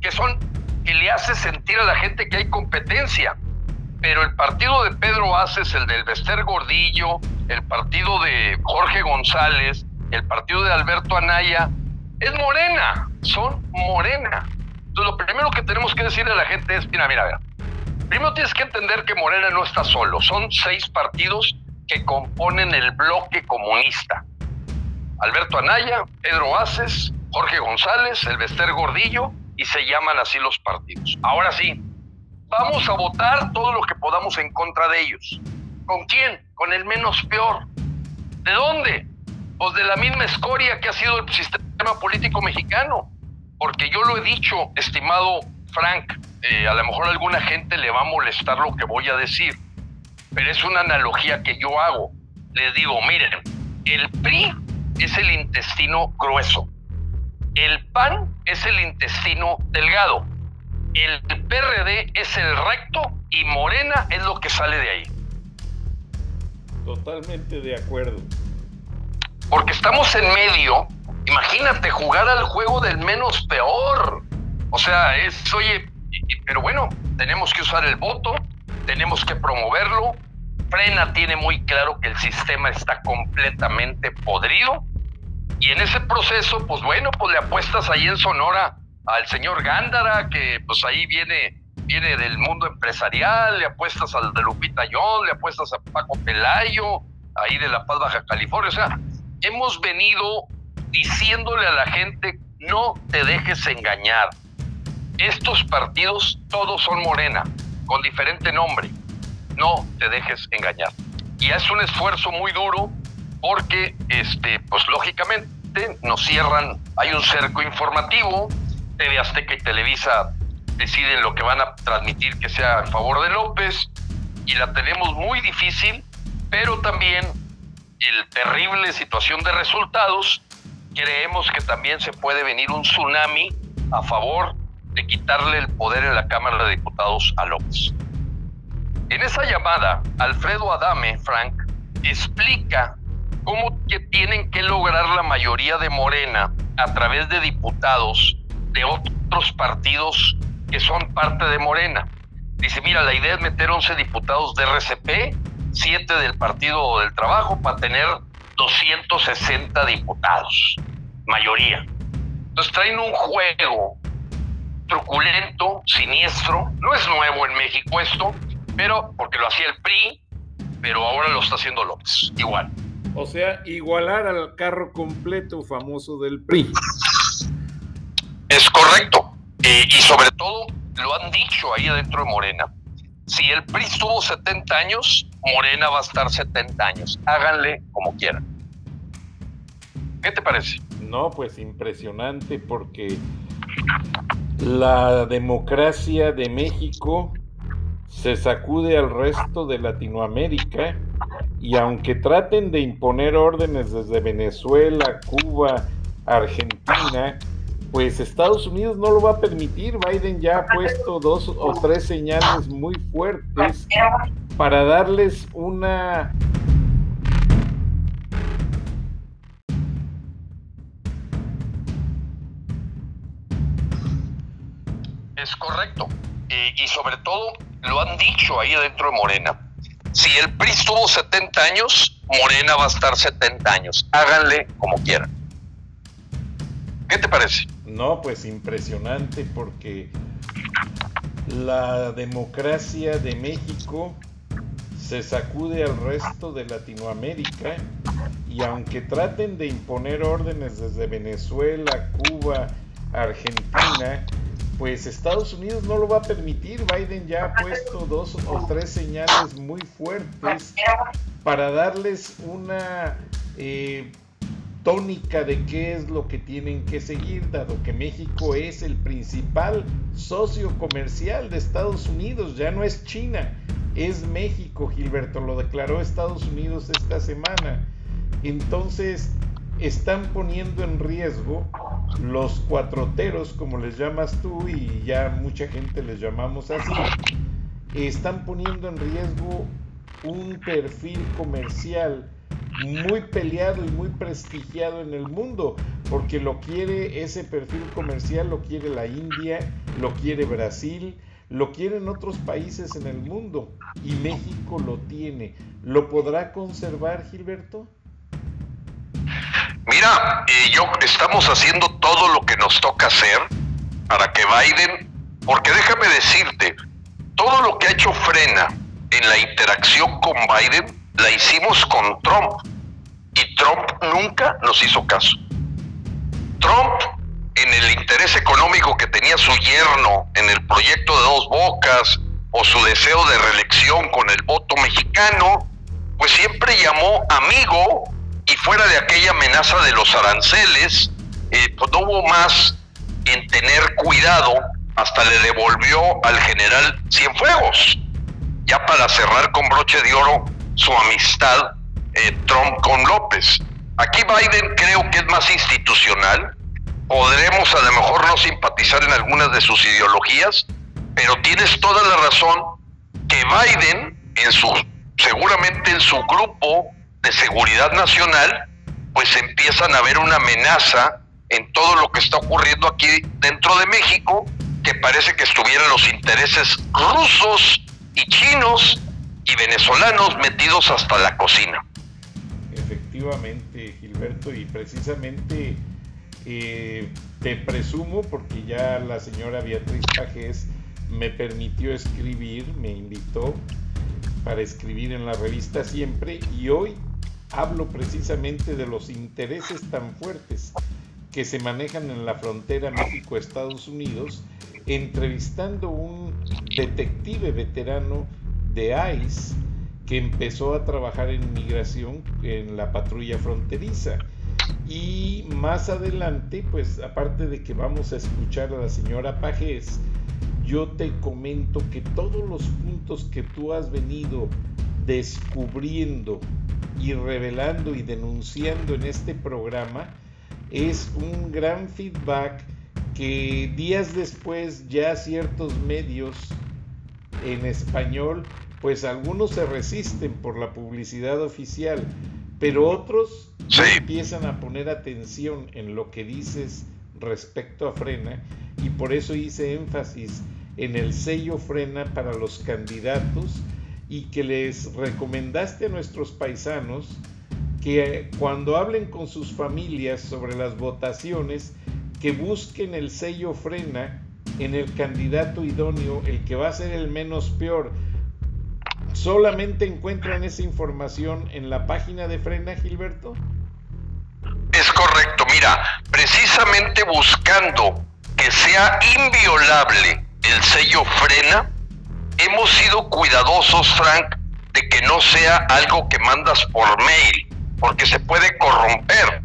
que son que le hace sentir a la gente que hay competencia. Pero el partido de Pedro Aces, el del Bester Gordillo, el partido de Jorge González, el partido de Alberto Anaya, es morena, son morena. Entonces lo primero que tenemos que decirle a la gente es, mira, mira, mira. Primero tienes que entender que Morena no está solo, son seis partidos que componen el bloque comunista. Alberto Anaya, Pedro Aces, Jorge González, el Bester Gordillo, y se llaman así los partidos. Ahora sí, vamos a votar todo lo que podamos en contra de ellos. ¿Con quién? Con el menos peor. ¿De dónde? Pues de la misma escoria que ha sido el sistema político mexicano. Porque yo lo he dicho, estimado Frank, eh, a lo mejor alguna gente le va a molestar lo que voy a decir, pero es una analogía que yo hago. Les digo, miren, el PRI es el intestino grueso, el PAN es el intestino delgado, el PRD es el recto y Morena es lo que sale de ahí. Totalmente de acuerdo. Porque estamos en medio, imagínate jugar al juego del menos peor. O sea, es, oye, pero bueno, tenemos que usar el voto, tenemos que promoverlo. Frena tiene muy claro que el sistema está completamente podrido y en ese proceso, pues bueno, pues le apuestas ahí en Sonora al señor Gándara, que pues ahí viene, viene del mundo empresarial, le apuestas al de Lupita John, le apuestas a Paco Pelayo, ahí de La Paz, Baja California. O sea, hemos venido diciéndole a la gente, no te dejes engañar. Estos partidos todos son morena, con diferente nombre. No te dejes engañar. Y es un esfuerzo muy duro porque, este, pues lógicamente nos cierran, hay un cerco informativo, TV Azteca y Televisa deciden lo que van a transmitir que sea a favor de López y la tenemos muy difícil, pero también el terrible situación de resultados, creemos que también se puede venir un tsunami a favor de quitarle el poder en la Cámara de Diputados a López. En esa llamada, Alfredo Adame, Frank, explica cómo que tienen que lograr la mayoría de Morena a través de diputados de otros partidos que son parte de Morena. Dice, mira, la idea es meter 11 diputados de RCP, 7 del Partido del Trabajo, para tener 260 diputados, mayoría. Entonces traen un juego truculento, siniestro, no es nuevo en México esto, pero porque lo hacía el PRI, pero ahora lo está haciendo López, igual. O sea, igualar al carro completo famoso del PRI. Es correcto. y sobre todo, lo han dicho ahí adentro de Morena. Si el PRI estuvo 70 años, Morena va a estar 70 años. Háganle como quieran. ¿Qué te parece? No, pues impresionante porque la democracia de México se sacude al resto de Latinoamérica y aunque traten de imponer órdenes desde Venezuela, Cuba, Argentina, pues Estados Unidos no lo va a permitir. Biden ya ha puesto dos o tres señales muy fuertes para darles una Es correcto. y sobre todo lo han dicho ahí dentro de Morena. Si el PRI estuvo 70 años, Morena va a estar 70 años. Háganle como quieran. ¿Qué te parece? No, pues impresionante porque la democracia de México se sacude al resto de Latinoamérica y aunque traten de imponer órdenes desde Venezuela, Cuba, Argentina, pues Estados Unidos no lo va a permitir. Biden ya ha puesto dos o tres señales muy fuertes para darles una eh, tónica de qué es lo que tienen que seguir, dado que México es el principal socio comercial de Estados Unidos, ya no es China. es México, Gilberto, lo declaró Estados Unidos esta semana. Entonces, están poniendo en riesgo los cuatroteros, como les llamas tú y ya mucha gente les llamamos así, están poniendo en riesgo un perfil comercial muy peleado y muy prestigiado en el mundo, porque lo quiere ese perfil comercial, lo quiere la India, lo quiere Brasil, lo quieren otros países en el mundo y México lo tiene. ¿Lo podrá conservar, Gilberto? Mira, eh, yo estamos haciendo todo lo que nos toca hacer para que Biden, porque déjame decirte, todo lo que ha hecho Frena en la interacción con Biden, la hicimos con Trump. Y Trump nunca nos hizo caso. Trump, en el interés económico que tenía su yerno en el proyecto de dos bocas o su deseo de reelección con el voto mexicano, pues siempre llamó amigo y fuera de aquella amenaza de los aranceles, eh, pues no hubo más en tener cuidado hasta le devolvió al general Cienfuegos, ya para cerrar con broche de oro su amistad eh, Trump con López. Aquí Biden creo que es más institucional, podremos a lo mejor no simpatizar en algunas de sus ideologías, pero tienes toda la razón que Biden en su seguramente en su grupo de seguridad nacional, pues empiezan a ver una amenaza en todo lo que está ocurriendo aquí dentro de México, que parece que estuvieran los intereses rusos y chinos y venezolanos metidos hasta la cocina. Efectivamente, Gilberto, y precisamente eh, te presumo, porque ya la señora Beatriz Pajés me permitió escribir, me invitó para escribir en la revista siempre, y hoy hablo precisamente de los intereses tan fuertes que se manejan en la frontera México-Estados Unidos, entrevistando un detective veterano de ICE que empezó a trabajar en migración en la patrulla fronteriza. Y más adelante, pues aparte de que vamos a escuchar a la señora Pajes, yo te comento que todos los puntos que tú has venido descubriendo y revelando y denunciando en este programa es un gran feedback que días después ya ciertos medios en español, pues algunos se resisten por la publicidad oficial, pero otros empiezan a poner atención en lo que dices respecto a Frena y por eso hice énfasis en el sello Frena para los candidatos y que les recomendaste a nuestros paisanos que cuando hablen con sus familias sobre las votaciones, que busquen el sello frena en el candidato idóneo, el que va a ser el menos peor. ¿Solamente encuentran esa información en la página de frena, Gilberto? Es correcto, mira, precisamente buscando que sea inviolable el sello frena, hemos sido cuidadosos, Frank, de que no sea algo que mandas por mail, porque se puede corromper.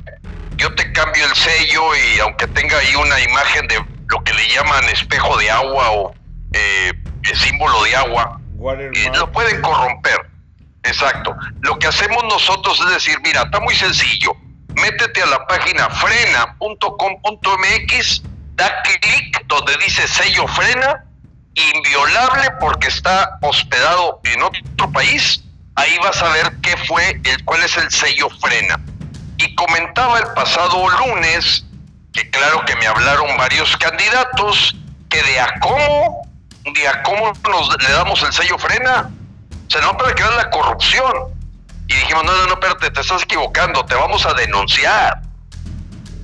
Yo te cambio el sello y aunque tenga ahí una imagen de lo que le llaman espejo de agua o eh, símbolo de agua, eh, lo pueden corromper. Exacto. Lo que hacemos nosotros es decir, mira, está muy sencillo. Métete a la página frena.com.mx, da clic donde dice sello frena inviolable porque está hospedado en otro país, ahí vas a ver qué fue, el, cuál es el sello frena. Y comentaba el pasado lunes que claro que me hablaron varios candidatos que de a cómo, de a cómo nos le damos el sello frena, se no para crear la corrupción. Y dijimos, no, no, no, espérate, te estás equivocando, te vamos a denunciar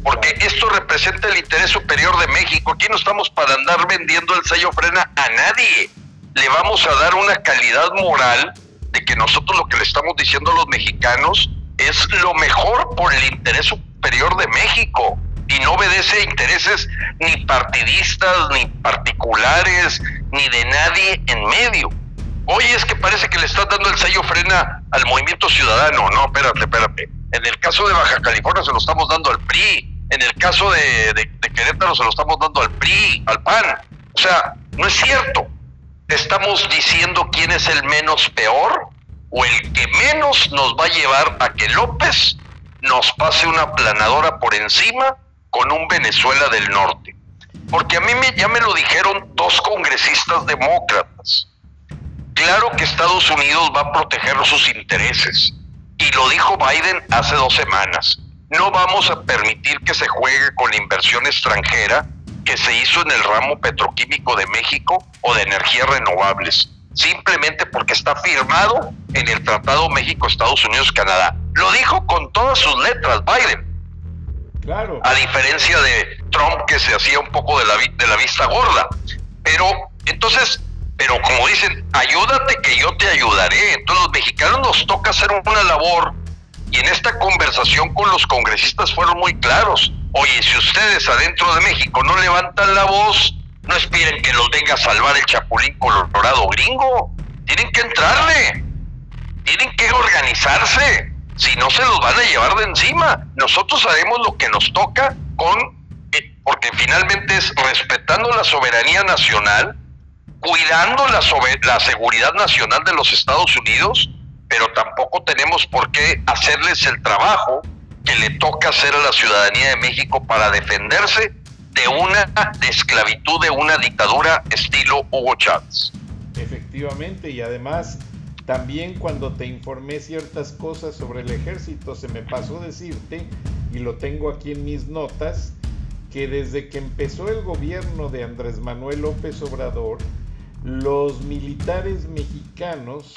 porque esto representa el interés superior de México. Aquí no estamos para andar vendiendo el sello frena a nadie. Le vamos a dar una calidad moral de que nosotros lo que le estamos diciendo a los mexicanos es lo mejor por el interés superior de México y no obedece a intereses ni partidistas, ni particulares, ni de nadie en medio. Oye, es que parece que le estás dando el sello frena al movimiento ciudadano. No, espérate, espérate. En el caso de Baja California se lo estamos dando al PRI. En el caso de, Querétaro se lo estamos dando al PRI, al PAN. O sea, no es cierto. estamos diciendo quién es el menos peor o el que menos nos va a llevar a que López nos pase una planadora por encima con un Venezuela del Norte. Porque a mí me, ya me lo dijeron dos congresistas demócratas. Claro que Estados Unidos va a proteger sus intereses. Y lo dijo Biden hace dos semanas. No vamos a permitir que se juegue con la inversión extranjera que se hizo en el ramo petroquímico de México o de energías renovables, simplemente porque está firmado en el Tratado México-Estados Unidos-Canadá. Lo dijo con todas sus letras Biden. A diferencia de Trump que se hacía un poco de la, de la vista gorda. Pero entonces, pero como dicen, ayúdate que yo te ayudaré. Entonces los mexicanos nos toca hacer una labor y en esta conversación con los congresistas fueron muy claros. Oye, si ustedes adentro de México no levantan la voz, no esperen que los venga a salvar el chapulín colorado gringo. Tienen que entrarle. Tienen que organizarse. Si no, se los van a llevar de encima. Nosotros haremos lo que nos toca con, eh, porque finalmente es respetando la soberanía nacional, cuidando la, la seguridad nacional de los Estados Unidos, pero tampoco tenemos por qué hacerles el trabajo que le toca hacer a la ciudadanía de México para defenderse de una esclavitud, de una dictadura estilo Hugo Chávez. Efectivamente, y además también cuando te informé ciertas cosas sobre el ejército, se me pasó decirte, y lo tengo aquí en mis notas, que desde que empezó el gobierno de Andrés Manuel López Obrador, los militares mexicanos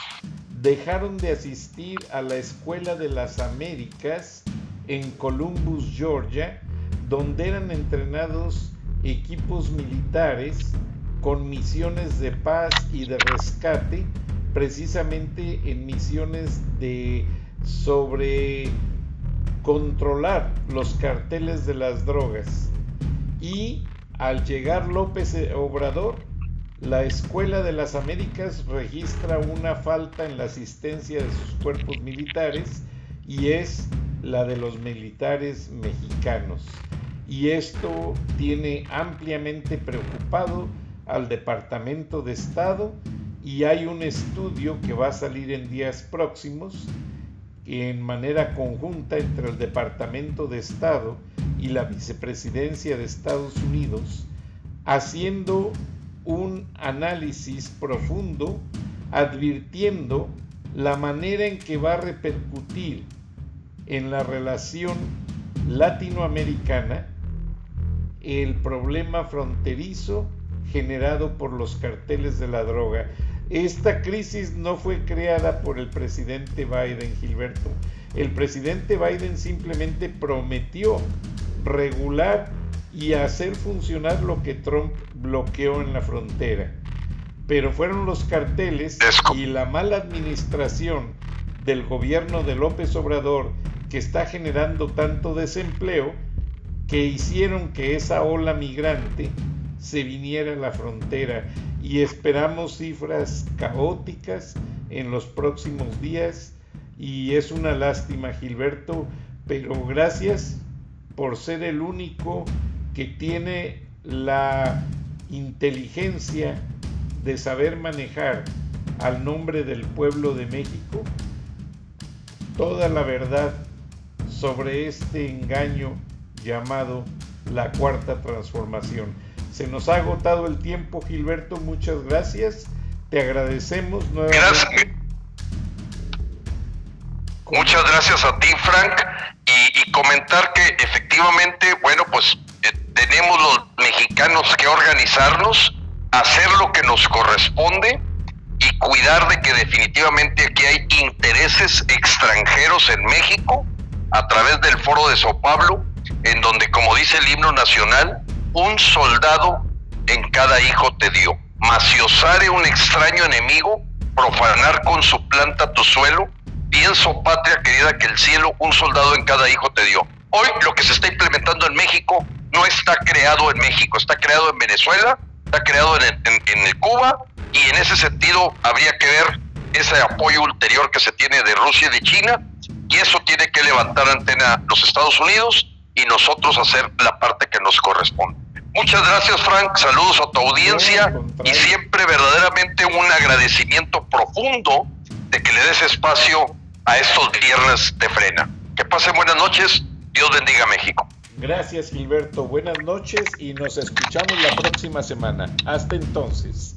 dejaron de asistir a la Escuela de las Américas en Columbus, Georgia, donde eran entrenados equipos militares con misiones de paz y de rescate, precisamente en misiones de sobre controlar los carteles de las drogas. Y al llegar López Obrador, la Escuela de las Américas registra una falta en la asistencia de sus cuerpos militares y es la de los militares mexicanos. Y esto tiene ampliamente preocupado al Departamento de Estado y hay un estudio que va a salir en días próximos en manera conjunta entre el Departamento de Estado y la Vicepresidencia de Estados Unidos, haciendo un análisis profundo, advirtiendo la manera en que va a repercutir en la relación latinoamericana el problema fronterizo generado por los carteles de la droga. Esta crisis no fue creada por el presidente Biden, Gilberto. El presidente Biden simplemente prometió regular y hacer funcionar lo que Trump bloqueó en la frontera. Pero fueron los carteles y la mala administración del gobierno de López Obrador que está generando tanto desempleo que hicieron que esa ola migrante se viniera a la frontera y esperamos cifras caóticas en los próximos días y es una lástima Gilberto, pero gracias por ser el único que tiene la inteligencia de saber manejar al nombre del pueblo de México toda la verdad sobre este engaño llamado la cuarta transformación. Se nos ha agotado el tiempo, Gilberto, muchas gracias. Te agradecemos nuevamente. Muchas gracias a ti, Frank. Y, comentar que efectivamente, bueno, pues eh, tenemos los mexicanos que organizarnos, hacer lo que nos corresponde y cuidar de que definitivamente aquí hay intereses extranjeros en México a través del foro de Sao Pablo, en donde, como dice el himno nacional, un soldado en cada hijo te dio. Mas si osare un extraño enemigo profanar con su planta tu suelo, pienso, patria querida, que el cielo un soldado en cada hijo te dio. Hoy lo que se está implementando en México no está creado en México, está creado en Venezuela, está creado en, en Cuba y en ese sentido habría que ver ese apoyo ulterior que se tiene de Rusia y de China y eso tiene que levantar antena los Estados Unidos y nosotros hacer la parte que nos corresponde. Muchas gracias, Frank. Saludos a tu audiencia y siempre verdaderamente un agradecimiento profundo de que le des espacio a estos viernes de frena. Que pasen buenas noches. Dios bendiga a México. Gracias, Gilberto. Buenas noches y nos escuchamos la próxima semana. Hasta entonces.